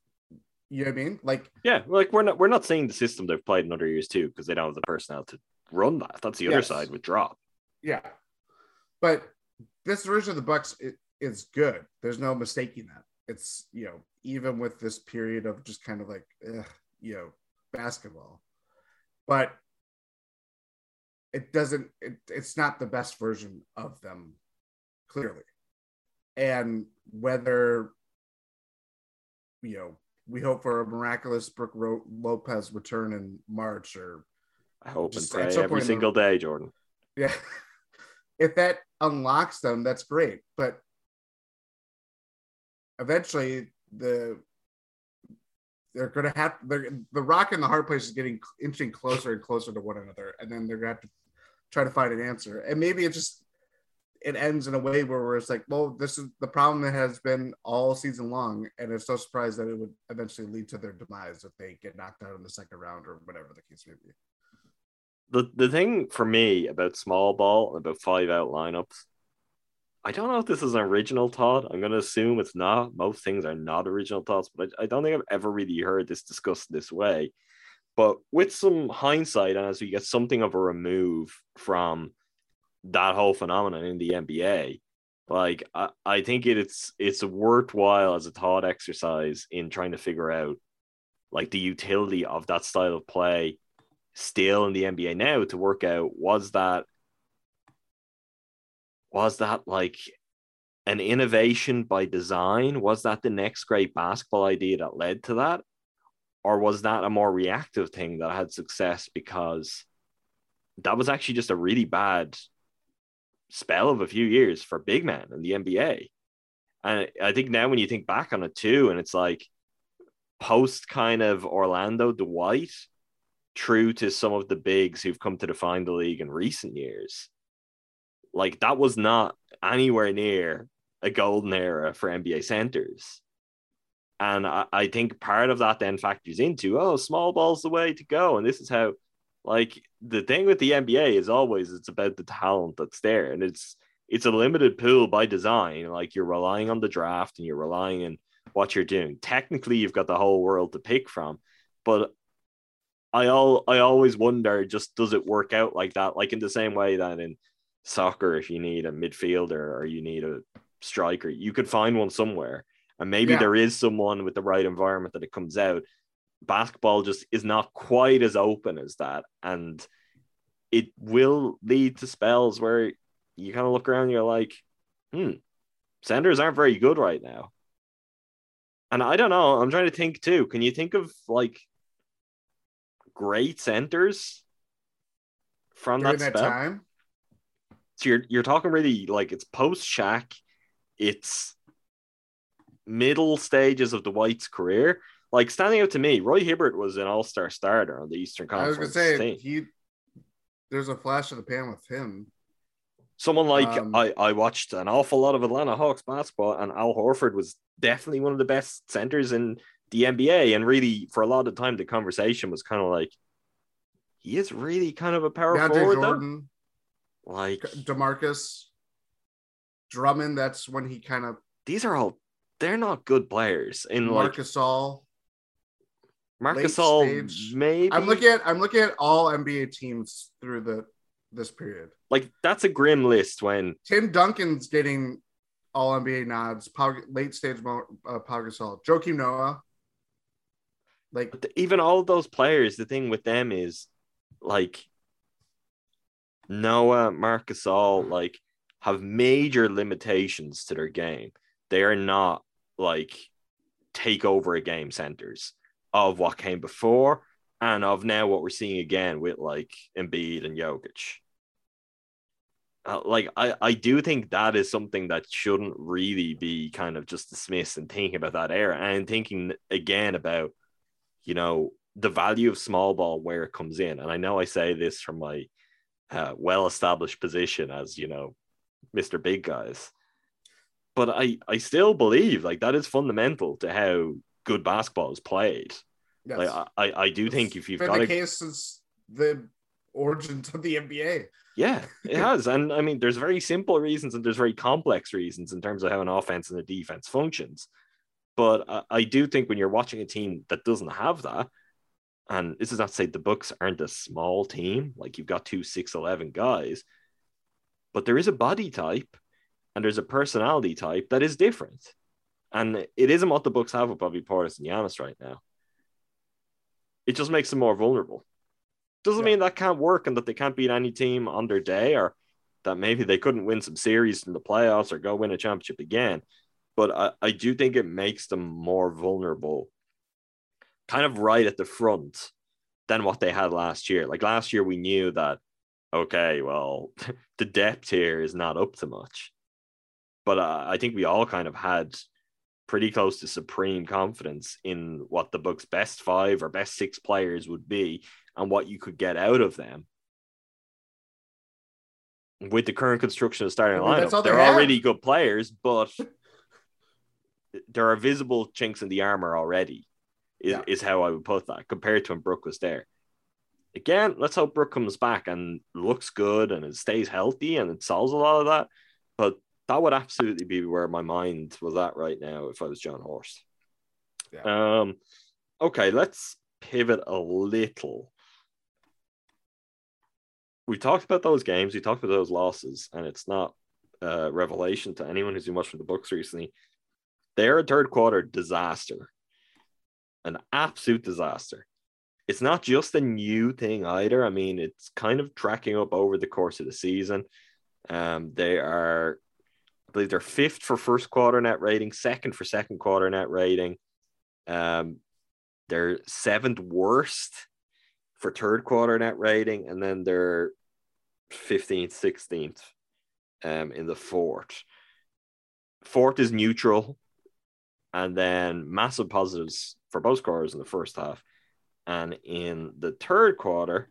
you know what I mean? Like yeah, like we're not we're not seeing the system they've played in other years too, because they don't have the personnel to run that. That's the yes. other side with drop. Yeah. But this version of the Bucks is good. There's no mistaking that it's you know even with this period of just kind of like ugh, you know basketball but it doesn't it, it's not the best version of them clearly and whether you know we hope for a miraculous Brook Lopez return in March or I hope and pray every single day, Jordan. Yeah. if that unlocks them, that's great. But eventually the they're going to have the rock and the hard place is getting inching closer and closer to one another and then they're going to have to try to find an answer and maybe it just it ends in a way where it's like well this is the problem that has been all season long and it's so surprised that it would eventually lead to their demise if they get knocked out in the second round or whatever the case may be the, the thing for me about small ball about five out lineups I don't know if this is an original thought. I'm going to assume it's not. Most things are not original thoughts, but I, I don't think I've ever really heard this discussed this way. But with some hindsight, and as we get something of a remove from that whole phenomenon in the NBA, like I, I think it, it's it's worthwhile as a thought exercise in trying to figure out like the utility of that style of play still in the NBA now to work out was that was that like an innovation by design? Was that the next great basketball idea that led to that? Or was that a more reactive thing that had success because that was actually just a really bad spell of a few years for big men in the NBA? And I think now when you think back on it too, and it's like post kind of Orlando Dwight, true to some of the bigs who've come to define the league in recent years. Like that was not anywhere near a golden era for NBA centers. And I, I think part of that then factors into, oh, small ball's the way to go. And this is how, like, the thing with the NBA is always it's about the talent that's there. And it's it's a limited pool by design. Like you're relying on the draft and you're relying on what you're doing. Technically, you've got the whole world to pick from. But I all I always wonder, just does it work out like that? Like in the same way that in soccer, if you need a midfielder or you need a striker, you could find one somewhere. And maybe Yeah. there is someone with the right environment that it comes out. Basketball just is not quite as open as that. And it will lead to spells where you kind of look around and you're like, hmm, centers aren't very good right now. And I don't know. I'm trying to think too. Can you think of like great centers from During that that time, So you're you're talking really like it's post Shaq, it's middle stages of the White's career. Like standing out to me, Roy Hibbert was an all star starter on the Eastern Conference. I was Conference. gonna say team. he. There's a flash of the pan with him. Someone like Um, I, I watched an awful lot of Atlanta Hawks basketball, and Al Horford was definitely one of the best centers in the NBA. And really, for a lot of time, the conversation was kind of like, he is really kind of a power DeAndre forward, though. Jordan, Like Demarcus, Drummond. That's when he kind of these are all they're not good players. In like Marc Gasol. Marc Gasol, stage. maybe I'm looking at I'm looking at all NBA teams through the this period. like that's a grim list when Tim Duncan's getting all NBA nods. Pau, late stage uh, Pau Gasol, Joakim Noah. Like the- even all of those players, the thing with them is like Noah, Marc Gasol like have major limitations to their game. They are not like take over a game centers of what came before and of now what we're seeing again with like Embiid and Jokic. Uh, like I, I do think that is something that shouldn't really be kind of just dismissed and thinking about that era and thinking again about you know the value of small ball where it comes in and i know i say this from my uh, well established position as you know mr big guys but i i still believe like that is fundamental to how good basketball is played yes. like I, I I do think if you've got the a case since the origins of the NBA. Yeah, it has. And I mean, there's very simple reasons and there's very complex reasons in terms of how an offense and a defense functions. But I, I do think when you're watching a team that doesn't have that, and this is not to say the Bucks aren't a small team, like you've got two 6'11 guys, but there is a body type and there's a personality type that is different. And it isn't what the Bucks have with Bobby Portis and Giannis right now. It just makes them more vulnerable. Doesn't Yeah. mean that can't work and that they can't beat any team on their day or that maybe they couldn't win some series in the playoffs or go win a championship again. But I, I do think it makes them more vulnerable, kind of right at the front than what they had last year. Like last year, we knew that, okay, well, the depth here is not up to much. But uh, I think we all kind of had pretty close to supreme confidence in what the Bucks' best five or best six players would be and what you could get out of them. With the current construction of starting I mean, that's lineup, they they're already good players, but there are visible chinks in the armor already. Is, Yeah. is how I would put that compared to when Brook was there. Again, let's hope Brook comes back and looks good and it stays healthy and it solves a lot of that. But that would absolutely be where my mind was at right now if I was Jon Horst. Um, okay, let's pivot a little. We talked about those games, we talked about those losses, and it's not a revelation to anyone who's been watching the Bucks recently. They're a third quarter disaster, an absolute disaster. It's not just a new thing either. I mean, it's kind of tracking up over the course of the season. Um, they are I believe they're fifth for first quarter net rating, second for second quarter net rating. Um, they're seventh worst for third quarter net rating, and then they're 15th, 16th um, in the fourth. Fourth is neutral, and then massive positives for both scorers in the first half. And in the third quarter,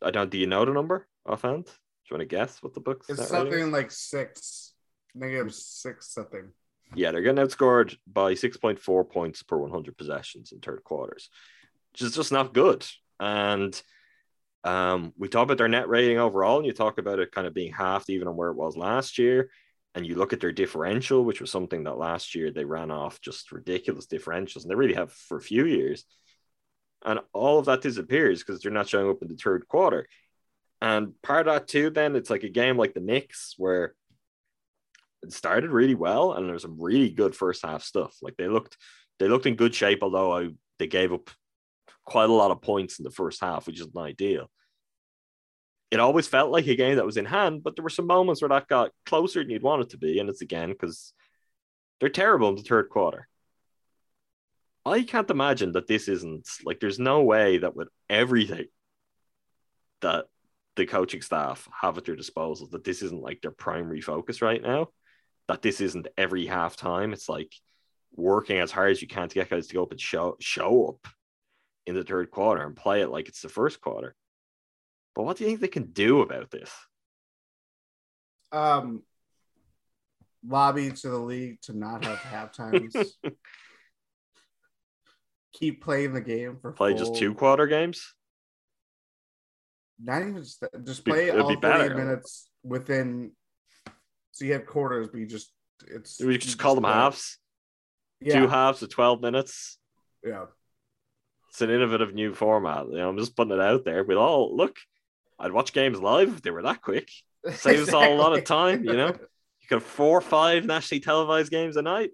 I don't. Do you know the number offhand? Do you want to guess what the Bucks' It's is? something like six, negative six something. Yeah, they're getting outscored by 6.4 points per 100 possessions in third quarters, which is just not good. And um, we talk about their net rating overall, and you talk about it kind of being halved even on where it was last year. And you look at their differential, which was something that last year they ran off just ridiculous differentials, and they really have for a few years. And all of that disappears because they're not showing up in the third quarter. And part of that too, then it's like a game like the Knicks where it started really well and there was some really good first half stuff. Like they looked they looked in good shape, although I, they gave up quite a lot of points in the first half, which isn't ideal. It always felt like a game that was in hand, but there were some moments where that got closer than you'd want it to be, and it's again because they're terrible in the third quarter. I can't imagine that this isn't like there's no way that with everything that the coaching staff have at their disposal, that this isn't like their primary focus right now. That this isn't every half time. It's like working as hard as you can to get guys to go up and show show up in the third quarter and play it like it's the first quarter. But what do you think they can do about this? Um, lobby to the league to not have half times. Keep playing the game for Play full- just two quarter games? Not even just, just play it'd all be 48 better. minutes within. So you have quarters, but you just it's We you just call them play- halves. Yeah, Two halves of 12 minutes. yeah. It's an innovative new format. You know, I'm just putting it out there. We'll all look. I'd watch games live if they were that quick. Saves us all a lot of time, you know? You got four or five nationally televised games a night.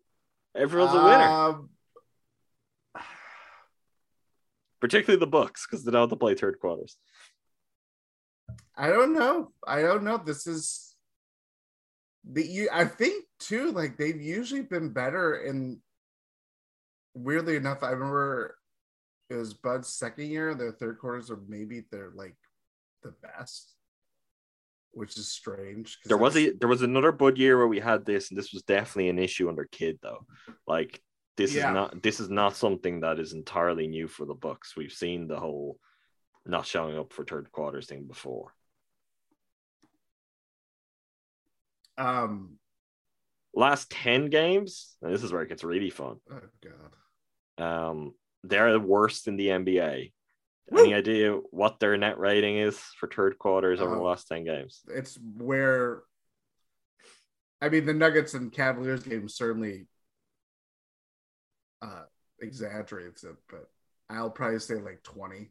Everyone's a winner, Um, particularly the Bucks, because they don't have to play third quarters. I don't know. I don't know. This is the you. I think too. Like they've usually been better. And weirdly enough, I remember it was Bud's second year. Their third quarters are maybe they're like the best, which is strange. There was a there was another Bud year where we had this, and this was definitely an issue under Kid though. Like this Yeah. is not this is not something that is entirely new for the Bucks. We've seen the whole not showing up for third quarters thing before. Um. Last ten games, and this is where it gets really fun. Oh God. Um, they're the worst in the NBA. Woo! Any idea what their net rating is for third quarters over the Oh. last ten games? it's where I mean the Nuggets and Cavaliers game certainly uh exaggerates it, but I'll probably say like 20.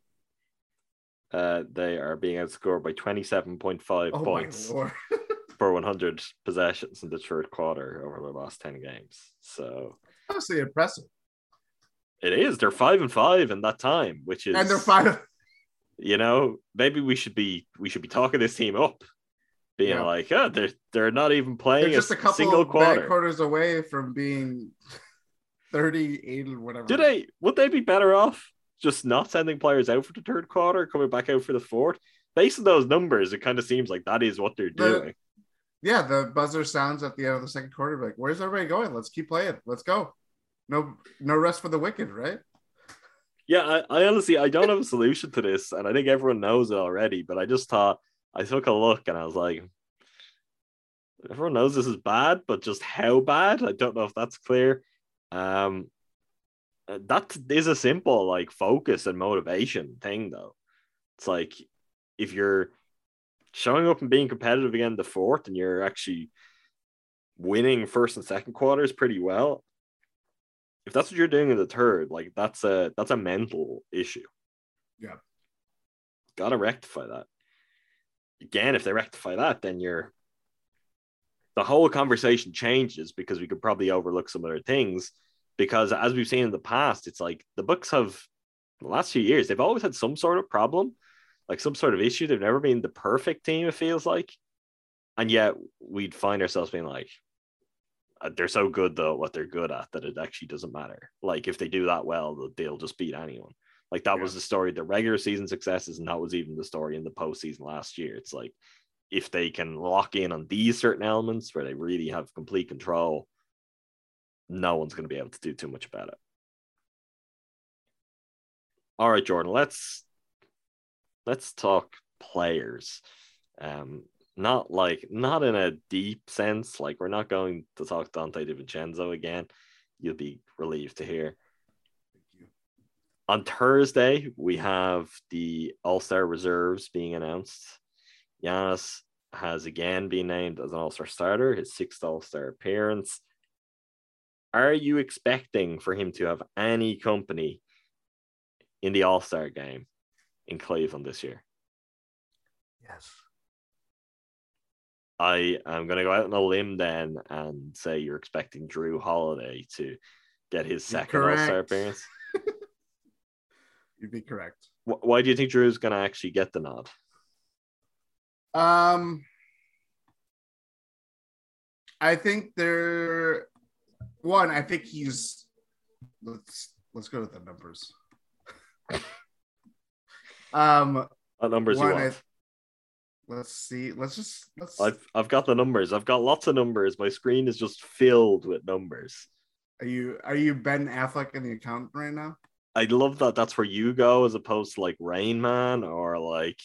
Uh, they are being outscored by twenty seven point five Oh points. my lord. per 100 possessions in the third quarter over the last 10 games. So Honestly impressive. it is. They're five and five in that time, which is And they're five. You know, maybe we should be we should be talking this team up, being Yeah. like, oh, they're they're not even playing They're just a couple single quarter. quarters away from being 38 or whatever. Do they? Would they be better off just not sending players out for the third quarter, coming back out for the fourth? Based on those numbers, it kind of seems like that is what they're doing. Yeah, the buzzer sounds at the end of the second quarter. Like, where's everybody going? Let's keep playing. Let's go. No, no rest for the wicked, right? Yeah, I, I honestly I don't have a solution to this, and I think everyone knows it already. But I just thought I took a look and I was like, everyone knows this is bad, but just how bad? I don't know if that's clear. Um, that is a simple like focus and motivation thing, though. It's like if you're showing up and being competitive again the fourth, and you're actually winning first and second quarters pretty well if that's what you're doing in the third, like that's a that's a mental issue. Yeah. Gotta rectify that. Again, if they rectify that, then you're the whole conversation changes because we could probably overlook some other things. Because as we've seen in the past, it's like the Bucks have the last few years, they've always had some sort of problem, like some sort of issue. They've never been the perfect team, it feels like. And yet we'd find ourselves being like, uh, they're so good though what they're good at that it actually doesn't matter. Like if they do that well, they'll just beat anyone. Like that yeah. was the story, the regular season successes, and that was even the story in the postseason last year. It's like if they can lock in on these certain elements where they really have complete control, no one's going to be able to do too much about it. All right, Jordan, let's let's talk players. Um, not like not in a deep sense. Like we're not going to talk Donte DiVincenzo again. You'll be relieved to hear. On Thursday, we have the All Star reserves being announced. Giannis has again been named as an All Star starter, his sixth All Star appearance. Are you expecting for him to have any company in the All Star game in Cleveland this year? Yes. I am going to go out on a limb then and say you're expecting Jrue Holiday to get his second All Star appearance. You'd be correct. Why do you think Jrue's going to actually get the nod? Um, I think they're one. I think he's. Let's let's go to the numbers. um, what numbers you want? I, Let's see. Let's just. Let's... I've I've got the numbers. I've got lots of numbers. My screen is just filled with numbers. Are you Are you Ben Affleck in the account right now? I love that. That's where you go, as opposed to like Rain Man or like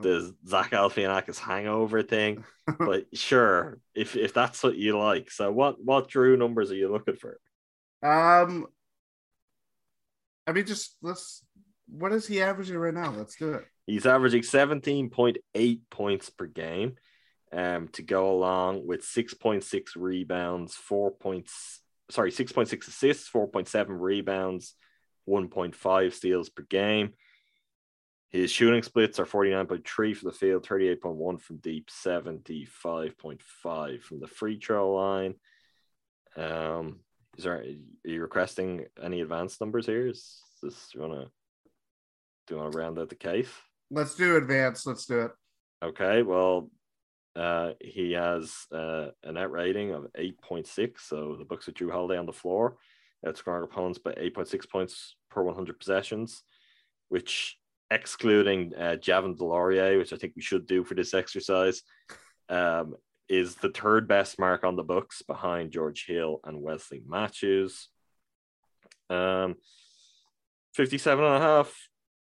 the Zach Galifianakis hangover thing. but sure, if if that's what you like. So what what Jrue numbers are you looking for? Um, I mean, just let's. What is he averaging right now? Let's do it. He's averaging 17.8 points per game um, to go along with 6.6 rebounds, 4 points, sorry, 6.6 assists, 4.7 rebounds, 1.5 steals per game. His shooting splits are 49.3 for the field, 38.1 from deep, 75.5 from the free throw line. Um, is there, are you requesting any advanced numbers here? Is this, you want to, do you want to round out the case? Let's do advance. Let's do it. Okay. Well, uh, he has uh, a net rating of 8.6. So the Bucks with Jrue Holiday on the floor, outscoring opponents by 8.6 points per 100 possessions, which excluding uh, Javin DeLaurier, which I think we should do for this exercise, um, is the third best mark on the Bucks behind George Hill and Wesley Matthews. Um, 57 and a half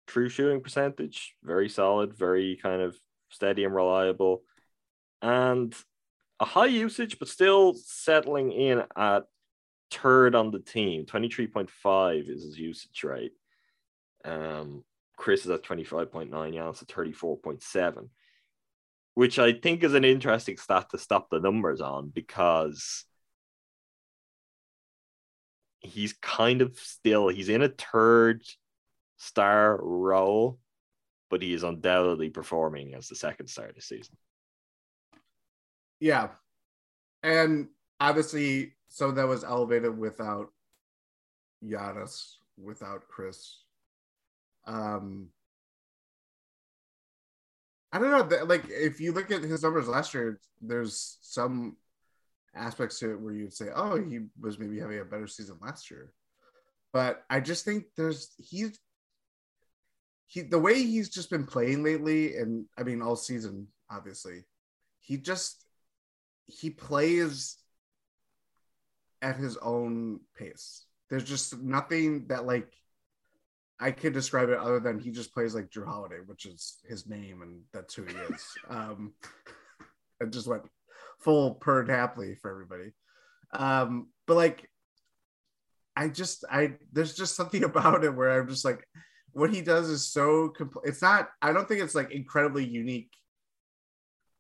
true shooting percentage, very solid, very kind of steady and reliable, and a high usage, but still settling in at third on the team. 23.5 is his usage rate. Um, Khris is at 25.9, Giannis at 34.7, which I think is an interesting stat to stop the numbers on because he's kind of still he's in a third star role, but he is undoubtedly performing as the second star this season. Yeah. And obviously, so that was elevated without Giannis, without Khris. Um, I don't know. Like, if you look at his numbers last year, there's some aspects to it where you'd say, "Oh, he was maybe having a better season last year." But I just think there's he's he the way he's just been playing lately, and I mean all season, obviously, he just he plays at his own pace. There's just nothing that like I could describe it other than he just plays like Jrue Holiday, which is his name and that's who he is. um, I just went full purred happily for everybody. Um, but like, I just I there's just something about it where I'm just like, what he does is so compl- it's not i don't think it's like incredibly unique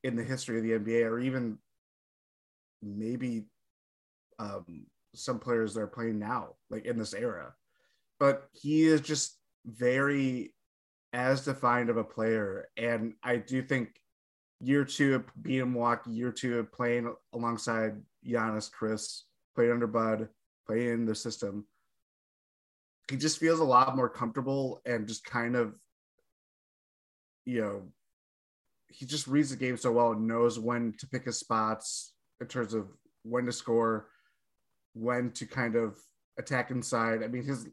in the history of the nba or even maybe um, some players that are playing now like in this era. But he is just very as defined of a player. And i do think year two of being Milwaukee, year two of playing alongside Giannis, Khris, played under Bud, playing in the system he just feels a lot more comfortable and just kind of you know he just reads the game so well and knows when to pick his spots in terms of when to score when to kind of attack inside. I mean, his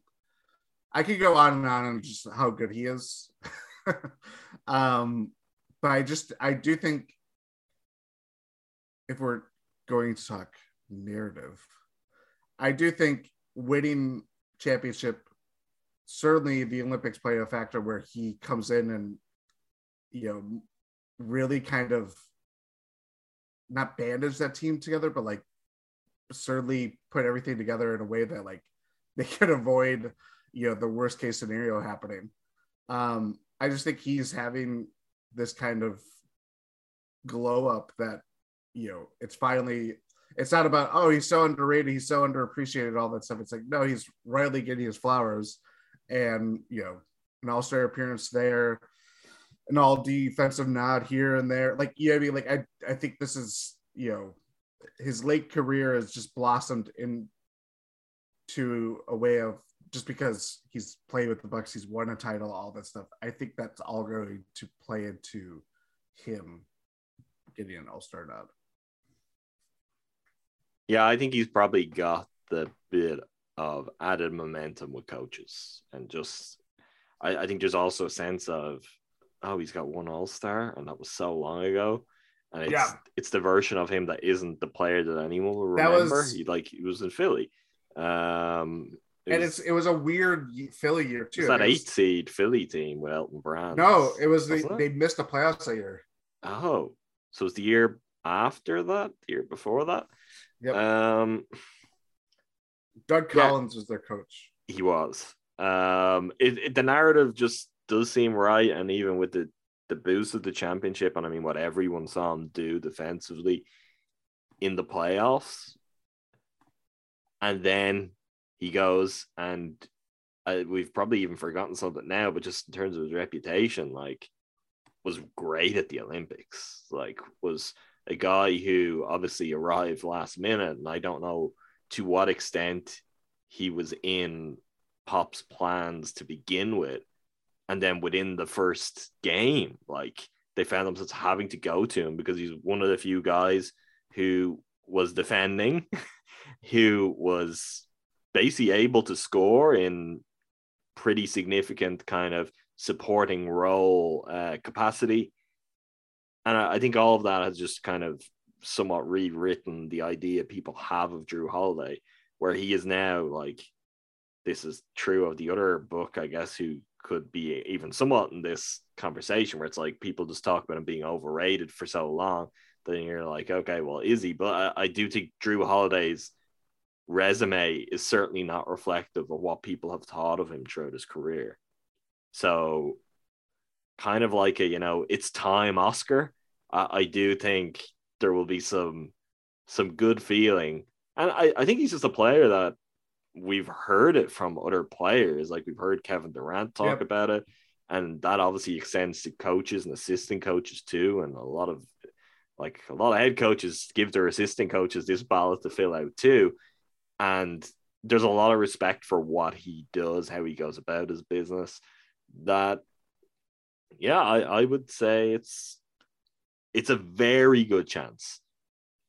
I could go on and on and just how good he is. um, but I just I do think if we're going to talk narrative, I do think winning championship certainly the Olympics play a factor where he comes in and you know really kind of not bandage that team together, but like certainly put everything together in a way that like they could avoid you know the worst case scenario happening. Um, I just think he's having this kind of glow up that you know it's finally it's not about oh he's so underrated he's so underappreciated all that stuff it's like no he's rightly getting his flowers and you know an all-star appearance there an all defensive nod here and there like you know I mean like I I think this is you know his late career has just blossomed into a way of just because he's played with the Bucks, he's won a title, all that stuff. I think that's all going to play into him getting an All Star nod. Yeah, I think he's probably got the bit of added momentum with coaches, and just I, I think there's also a sense of oh, he's got one All Star, and that was so long ago. And it's Yeah. it's the version of him that isn't the player that anyone will remember. was- He like he was in Philly. Um it and was- it's it was a weird Philly year too. It's that It was- eight seed Philly team with Elton Brand. No, it was the, it? they missed the playoffs that year. Oh, so it's the year after that, the year before that. Yep. Um, Doug Yeah. Collins was their coach. he was. Um, it, it the narrative just does seem right, and even with the the boost of the championship, and I mean what everyone saw him do defensively in the playoffs, and then he goes and uh, we've probably even forgotten something now, but just in terms of his reputation, like was great at the Olympics. Like was a guy who obviously arrived last minute, and I don't know to what extent he was in Pop's plans to begin with. And then within the first game, like they found themselves having to go to him because he's one of the few guys who was defending, who was basically able to score in pretty significant kind of supporting role uh, capacity. And I, I think all of that has just kind of somewhat rewritten the idea people have of Jrue Holiday, where he is now like this is true of the other Buck, I guess, who could be even somewhat in this conversation where it's like people just talk about him being overrated for so long. Then you're like, okay, well, is he? But I, I do think Jrue Holiday's resume is certainly not reflective of what people have thought of him throughout his career. So, kind of like a, you know, it's time Oscar. I, I do think there will be some some good feeling. And I, I think he's just a player that we've heard it from other players. Like we've heard Kevin Durant talk Yep. about it. And that obviously extends to coaches and assistant coaches too. And a lot of like a lot of head coaches give their assistant coaches this ballot to fill out too. And there's a lot of respect for what he does, how he goes about his business. That yeah, I, I would say it's it's a very good chance.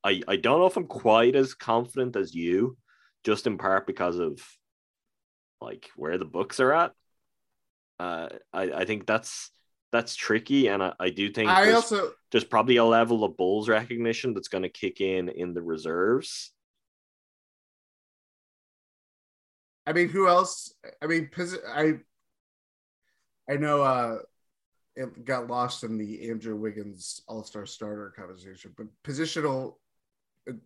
I, I don't know if I'm quite as confident as you, just in part because of like where the Bucks are at. Uh, I, I think that's that's tricky, and I, I do think I there's, also there's probably a level of Bulls recognition that's going to kick in in the reserves. I mean, who else? I mean, I I know uh it got lost in the Andrew Wiggins All Star starter conversation, but positional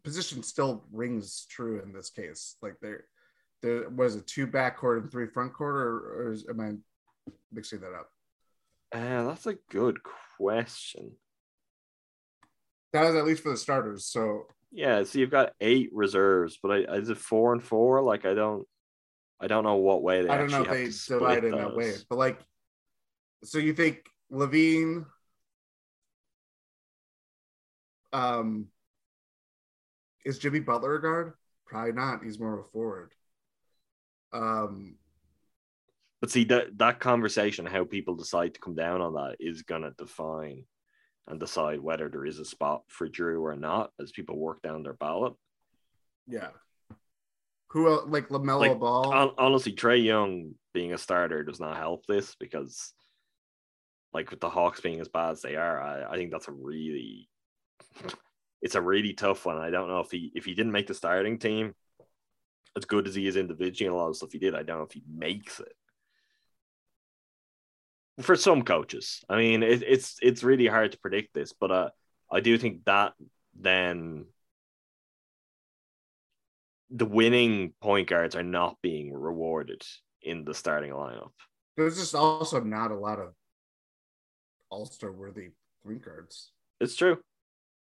position still rings true in this case. Like there, there was a two backcourt and three front court, or, or is, am I mixing that up? Uh, that's a good question. That was at least for the starters. So Yeah, so you've got eight reserves, but I, is it four and four? Like I don't, I don't know what way they. I don't know if they have to divide in that way, but like, so you think LaVine, um, is Jimmy Butler a guard? Probably not. He's more of a forward. Um, But see that that conversation, how people decide to come down on that, is gonna define and decide whether there is a spot for Jrue or not as people work down their ballot. yeah. Who like Lamelo Like, Ball? Hon- honestly, Trae Young being a starter does not help this because, like with the Hawks being as bad as they are, I, I think that's a really, it's a really tough one. I don't know if he if he didn't make the starting team, as good as he is individually, and a lot of stuff he did, I don't know if he makes it. For some coaches, I mean, it, it's it's really hard to predict this, but uh, I do think that then the winning point guards are not being rewarded in the starting lineup. There's just also not a lot of All Star worthy point guards It's true.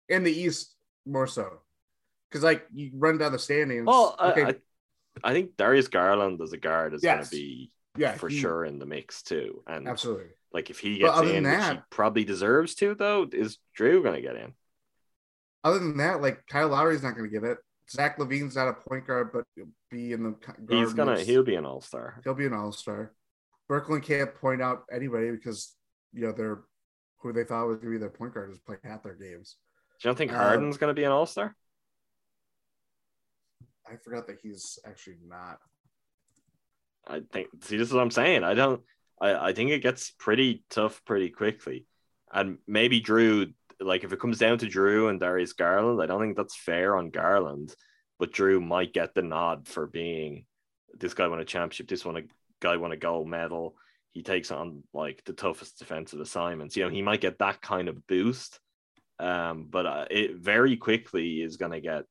in the East, more so. Because like you run down the standings. Well, I- okay, I, I think Darius Garland as a guard is going to be yeah, for he- sure in the mix too. And absolutely. like if he gets in, than which he probably deserves to, though, is Jrue going to get in? Other than that, like Kyle Lowry's not going to get it. Zach LaVine's not a point guard, but he'll be in the guard He's gonna mix. he'll be an all star. he'll be an all star. Brooklyn can't point out anybody because you know they're who they thought was going to be their point guard is playing half their games. Do you don't think Um, Harden's going to be an all star? I forgot that he's actually not. I think. See, this is what I'm saying. I don't. I I think it gets pretty tough pretty quickly, and maybe Jrue. Like if it comes down to Jrue and Darius Garland, I don't think that's fair on Garland, but Jrue might get the nod for being this guy won a championship. This one a guy won a gold medal. He takes on like the toughest defensive assignments. You know, he might get that kind of boost. Um, but uh, it very quickly is going to get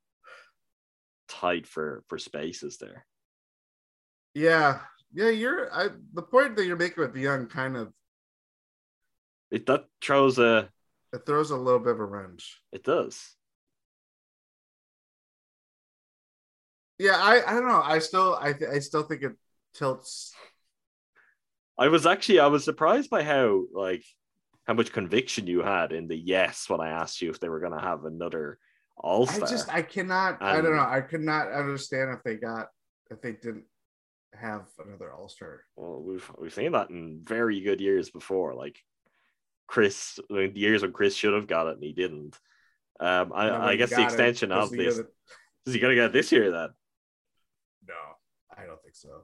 tight for for spaces there. Yeah, yeah. You're I the point that you're making with the Young kind of It that throws a it throws a little bit of a wrench. it does. Yeah, I I don't know. I still I th- I still think it tilts. I was actually I was surprised by how like how much conviction you had in the yes when I asked you if they were going to have another All Star. I just I cannot. I don't know. I could not understand if they got if they didn't have another All Star. Well, we've we've seen that in very good years before. Like Khris, the years when Khris should have got it and he didn't. Um, I, I guess the extension of this is he going to get it this year then? No, I don't think so.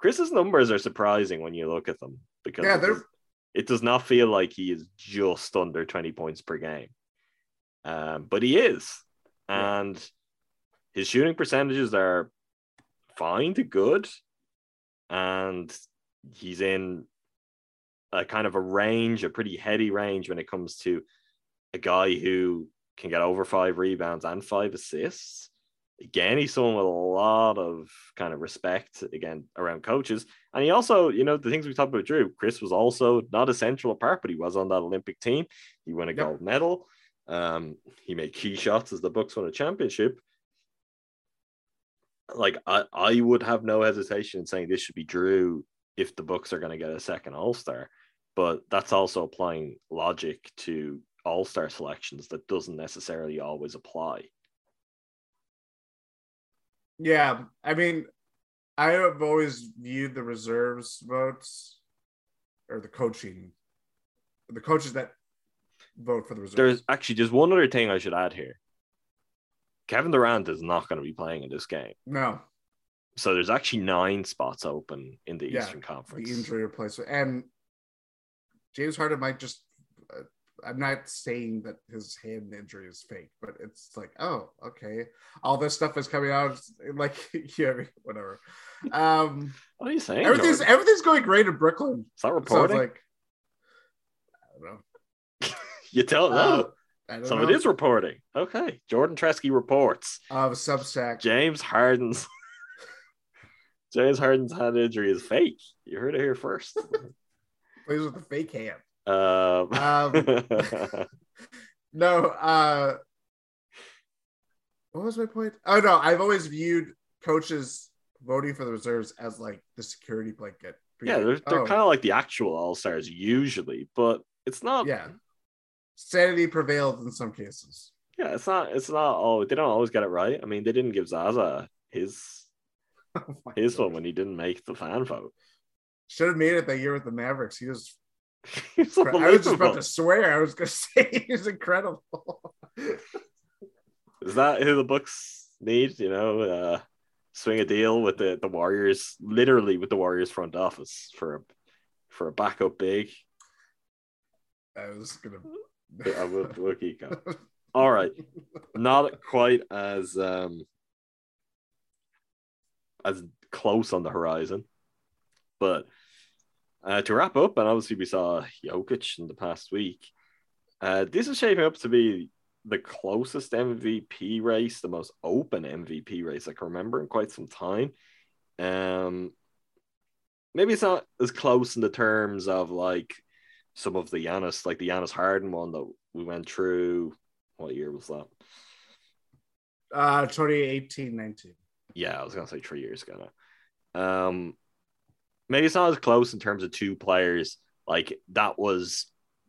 Khris's numbers are surprising when you look at them because Yeah, it, they're- does, it does not feel like he is just under 20 points per game. Um, but he is. And his shooting percentages are fine to good. And he's in a kind of a range, a pretty heady range when it comes to a guy who can get over five rebounds and five assists again, he's someone with a lot of kind of respect again around coaches. And he also, you know, the things we talked about Jrue, Khris was also not a central part, but he was on that Olympic team. He won a gold medal. Um, he made key shots as the Bucks won a championship. Like I, I would have no hesitation in saying this should be Jrue if the Bucks are going to get a second All Star, but that's also applying logic to All Star selections that doesn't necessarily always apply. Yeah, I mean, I have always viewed the reserves votes or the coaching, the coaches that vote for the reserves. There's actually just one other thing I should add here. Kevin Durant is not going to be playing in this game. no, So there's actually nine spots open in the Yeah, Eastern Conference. the injury replacement, and James Harden might just. Uh, I'm not saying that his hand injury is fake, but it's like, oh, okay, all this stuff is coming out. Like, yeah, whatever. Um, what are you saying? everything's Jordan? everything's going great in Brooklyn. That So reporting? it's like, I don't know. you know. Uh, I don't so know. it is reporting. Okay. Jordan Treske reports. of Substack. James Harden's James Harden's hand injury is fake. You heard it here first. plays with a fake hand. Um, Um, No, uh what was my point? Oh no, I've always viewed coaches voting for the reserves as like the security blanket. yeah, they're, they're Oh, kind of like the actual all stars usually, but it's not. yeah. Sanity prevailed in some cases. Yeah, it's not. It's not. Oh, they don't always get it right. I mean, they didn't give Zaza his Oh his God. one when he didn't make the fan vote. Should have made it that year with the Mavericks. He was It's I was just about to swear. I was gonna say he's incredible. Is that who the Bucks need? You know, uh, swing a deal with the, the Warriors, literally with the Warriors front office for a for a backup big. I was gonna. I will we'll keep going. All right, not quite as um as close on the horizon, but uh, to wrap up, and obviously we saw Jokic in the past week. Uh, this is shaping up to be the closest MVP race, the most open MVP race I can remember in quite some time. Um, maybe it's not as close in the terms of like some of the Giannis, like the Giannis Harden one that we went through. What year was that? Uh, 2018 19. Yeah, I was gonna say three years ago now. Um, maybe it's not as close in terms of two players. Like that was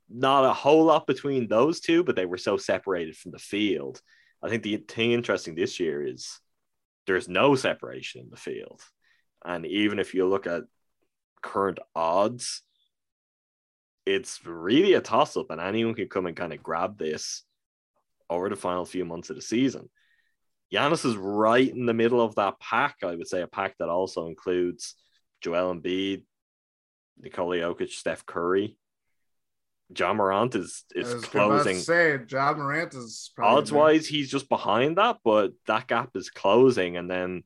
not a whole lot between those two, but they were so separated from the field. I think the thing interesting this year is there's no separation in the field. And even if you look at current odds, it's really a toss up, and anyone can come and kind of grab this over the final few months of the season. Giannis is right in the middle of that pack. I would say a pack that also includes Joel Embiid, Nikola Jokic, Steph Curry. Ja Morant is is closing. say Ja Morant is odds wise, he's just behind that, but that gap is closing, and then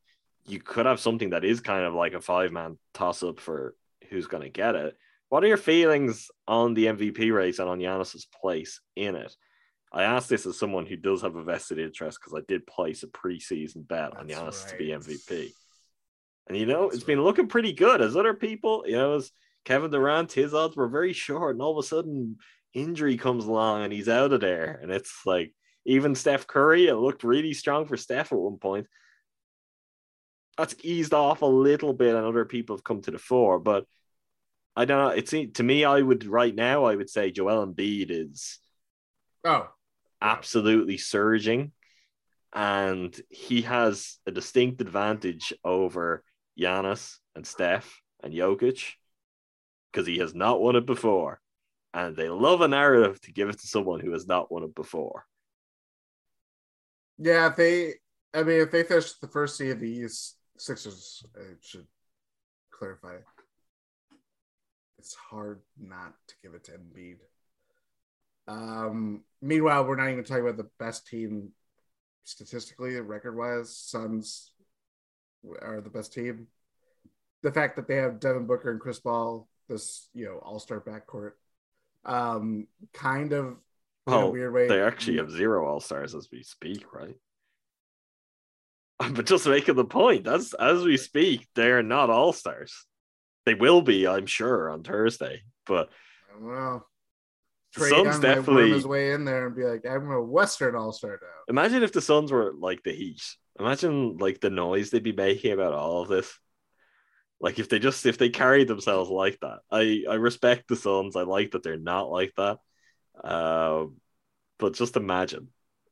you could have something that is kind of like a five man toss up for who's going to get it. What are your feelings on the MVP race and on Giannis's place in it? I ask this as someone who does have a vested interest because I did place a preseason bet That's on Giannis right. to be MVP. And you know, it's been looking pretty good as other people, you know, as Kevin Durant, his odds were very short, and all of a sudden injury comes along and he's out of there. And it's like even Steph Curry, it looked really strong for Steph at one point. That's eased off a little bit, and other people have come to the fore. But I don't know. It's to me, I would right now, I would say Joel Embiid is oh absolutely surging. And he has a distinct advantage over Giannis and Steph and Jokic because he has not won it before. And they love a narrative to give it to someone who has not won it before. Yeah, if they, I mean, if they finish the first seed of the East, Sixers I should clarify. It's hard not to give it to Embiid. Um, meanwhile, we're not even talking about the best team statistically, record wise. Suns are the best team. The fact that they have Devin Booker and Chris Paul, this you know All Star backcourt, um, kind of well, weird way. They actually have zero All Stars as we speak, right? But just making the point, as as we speak, they're not All Stars. They will be, I'm sure, on Thursday. But well, Trae Suns definitely his way in there and be like, I'm a Western All Star now. Imagine if the Suns were like the Heat. Imagine like the noise they'd be making about all of this. Like if they just if they carried themselves like that. I I respect the Suns. I like that they're not like that. Uh, but just imagine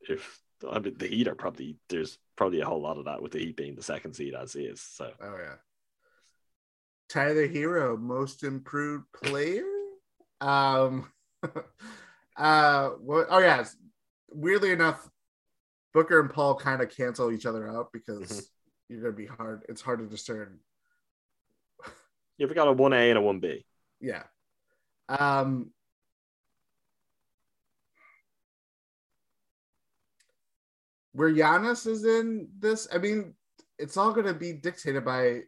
if I mean the Heat are probably there's probably a whole lot of that with the Heat being the second seed as is. So oh yeah. Tyler Herro, most improved player. Um uh, what? Oh yeah. Weirdly enough, Booker and Paul kind of cancel each other out because mm-hmm. you're gonna be hard. It's hard to discern. You've got a one A and a one B. Yeah. Um. Where Giannis is in this, I mean, it's all going to be dictated by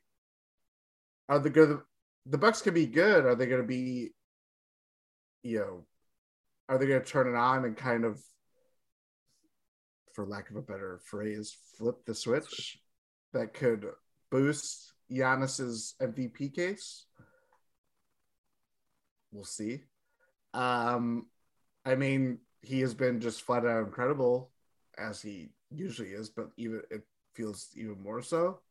are the good the Bucks could be good. Are they going to be you know, are they going to turn it on and kind of, for lack of a better phrase, flip the switch that could boost Giannis's MVP case? We'll see. Um, I mean, he has been just flat out incredible as he usually is, but even it feels even more so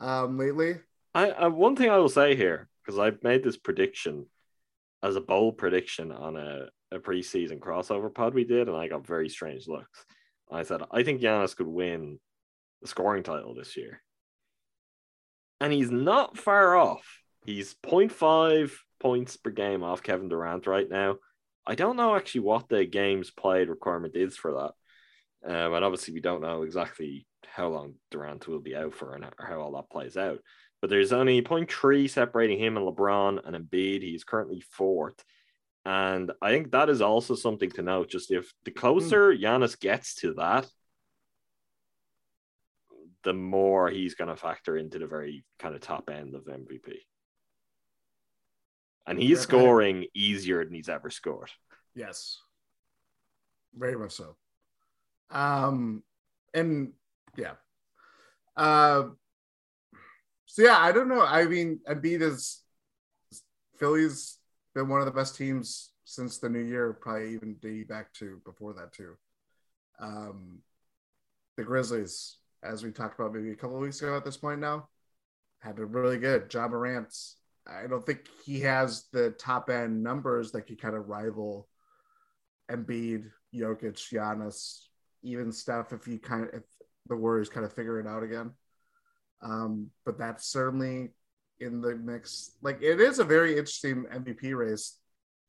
um, lately. I, I one thing I will say here because I've made this prediction as a bold prediction on a, a preseason crossover pod we did, and I got very strange looks. I said, I think Giannis could win the scoring title this year. And he's not far off. He's 0.5 points per game off Kevin Durant right now. I don't know actually what the games played requirement is for that. Um, and obviously, we don't know exactly how long Durant will be out for and how all that plays out. But there's only 0.3 separating him and LeBron and Embiid. He's currently fourth. And I think that is also something to note. Just if the closer Giannis gets to that, the more he's going to factor into the very kind of top end of MVP. And he's Yeah, scoring easier than he's ever scored. Yes. Very much so. Um and yeah. Uh so yeah, I don't know. I mean, Embiid is Philly's been one of the best teams since the new year, probably even dating back to before that too. Um the Grizzlies, as we talked about maybe a couple weeks ago at this point now, have been really good. Ja Morant's I don't think he has the top end numbers that could kind of rival Embiid, Jokic, Giannis, even Steph. If you kind of if the Warriors kind of figure it out again, um, but that's certainly in the mix. Like it is a very interesting MVP race.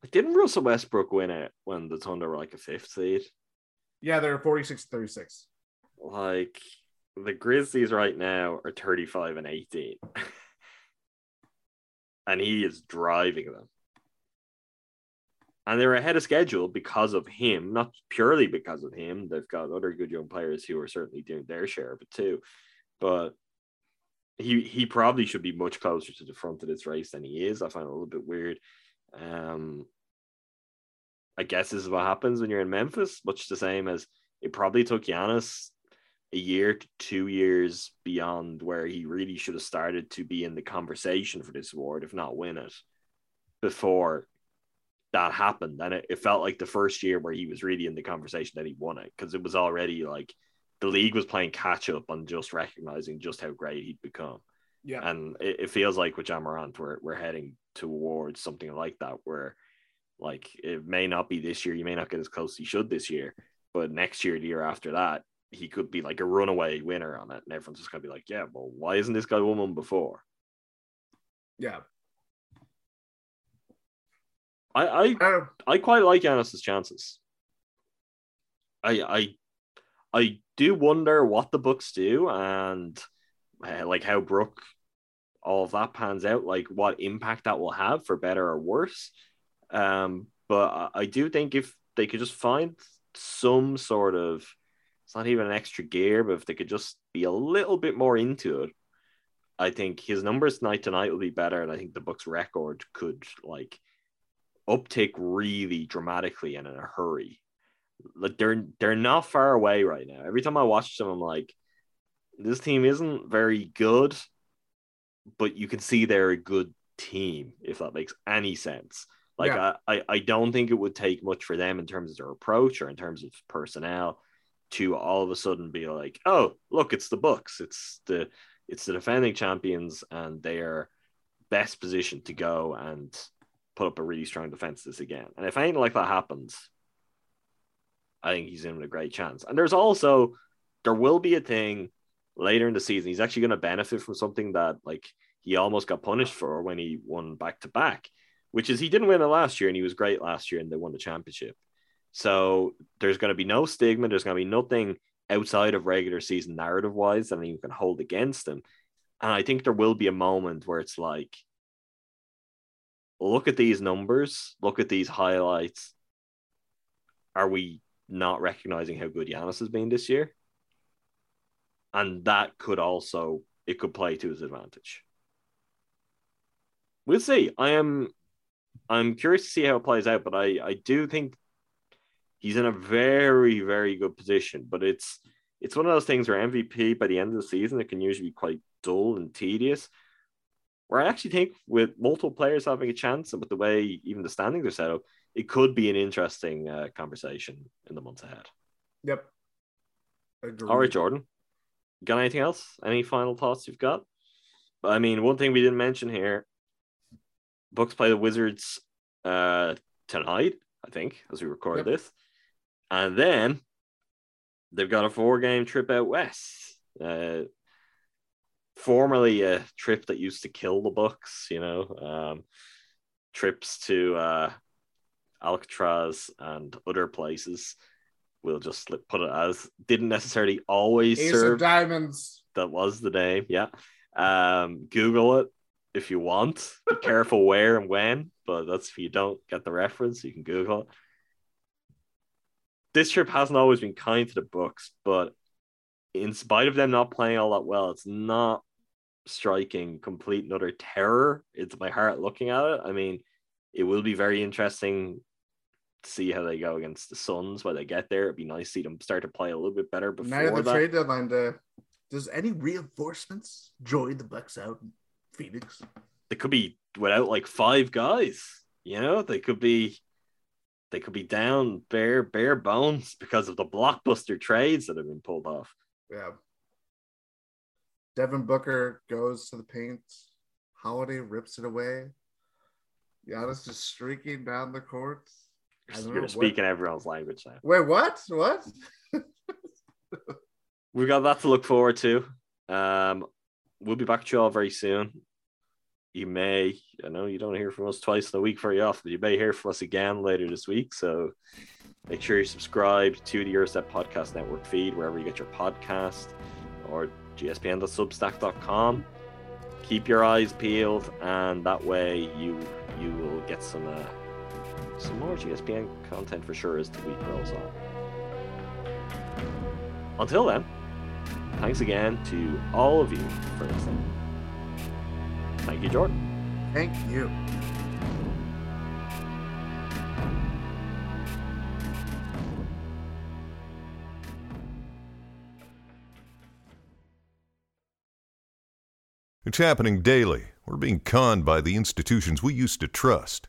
Like, didn't Russell Westbrook win it when the Thunder were like a fifth seed? Yeah, they're 46 36. Like the Grizzlies right now are 35 and 18. and he is driving them. And they're ahead of schedule because of him, not purely because of him. They've got other good young players who are certainly doing their share of it too. But he he probably should be much closer to the front of this race than he is. I find it a little bit weird. Um, I guess this is what happens when you're in Memphis, much the same as it probably took Giannis a year to two years beyond where he really should have started to be in the conversation for this award, if not win it, before that happened. And it, it felt like the first year where he was really in the conversation that he won it because it was already like the league was playing catch up on just recognizing just how great he'd become. Yeah. And it, it feels like with Ja Morant, we're, we're heading towards something like that where like it may not be this year, you may not get as close as you should this year, but next year, the year after that, he could be like a runaway winner on it. And everyone's just gonna be like, Yeah, well, why isn't this guy won one before? Yeah. I I, I quite like Giannis's chances. I I I do wonder what the Bucks do and uh, like how Brooke all of that pans out, like what impact that will have for better or worse. Um, but I, do think if they could just find some sort of it's not even an extra gear, but if they could just be a little bit more into it, I think his numbers night to night will be better, and I think the Bucks' record could like uptick really dramatically and in a hurry. Like they're they're not far away right now. Every time I watch them, I'm like, this team isn't very good, but you can see they're a good team, if that makes any sense. Like Yeah. I, I, I don't think it would take much for them in terms of their approach or in terms of personnel to all of a sudden be like, oh, look, it's the Bucks. It's the it's the defending champions, and they are best positioned to go and put up a really strong defense this again. And if anything like that happens, I think he's in with a great chance. And there's also there will be a thing later in the season. He's actually going to benefit from something that like he almost got punished for when he won back to back, which is he didn't win it last year and he was great last year and they won the championship. So there's going to be no stigma. There's going to be nothing outside of regular season narrative wise that you can hold against him. And I think there will be a moment where it's like, look at these numbers, look at these highlights. Are we not recognizing how good Giannis has been this year? And that could also it could play to his advantage. We'll see. I am I'm curious to see how it plays out, but I I do think he's in a very very good position. But it's it's one of those things where MVP by the end of the season it can usually be quite dull and tedious. Where I actually think with multiple players having a chance and with the way even the standings are set up, it could be an interesting uh, conversation in the months ahead. Yep. All right, Jordan. Got anything else? Any final thoughts you've got? I mean, one thing we didn't mention here Bucks play the Wizards uh, tonight, I think, as we record Yep. this. And then they've got a four game trip out west. Uh, formerly a trip that used to kill the Bucks, you know, um, trips to uh, Alcatraz and other places. we'll just put it as didn't necessarily always Ace serve Diamonds. that was the name. Yeah. Um, Google it if you want. Be careful where and when, but that's if you don't get the reference, you can Google it. This trip hasn't always been kind to the Bucks, but in spite of them not playing all that well, it's not striking complete and utter terror into my heart looking at it. I mean, it will be very interesting see how they go against the Suns when they get there. It'd be nice to see them start to play a little bit better before Night of the that. trade deadline day. Does any reinforcements join the Bucks out in Phoenix? they could be without like five guys. You know, they could be they could be down bare bare bones because of the blockbuster trades that have been pulled off. Yeah. Devin Booker goes to the paint. Holiday rips it away. Giannis is streaking down the court. I don't know You're what- speaking everyone's language now. Wait, what? What? We've got that to look forward to. Um, we'll be back to you all very soon. You may, I know you don't hear from us twice in a week very often, but you may hear from us again later this week. So make sure you subscribe to the Gyro Step Podcast Network feed wherever you get your podcast or gspn.substack.com. Keep your eyes peeled, and that way you you will get some uh, some more GSPN content for sure as the week rolls on. Until then, thanks again to all of you for listening. Thank you, Jordan. Thank you. It's happening daily. We're being conned by the institutions we used to trust.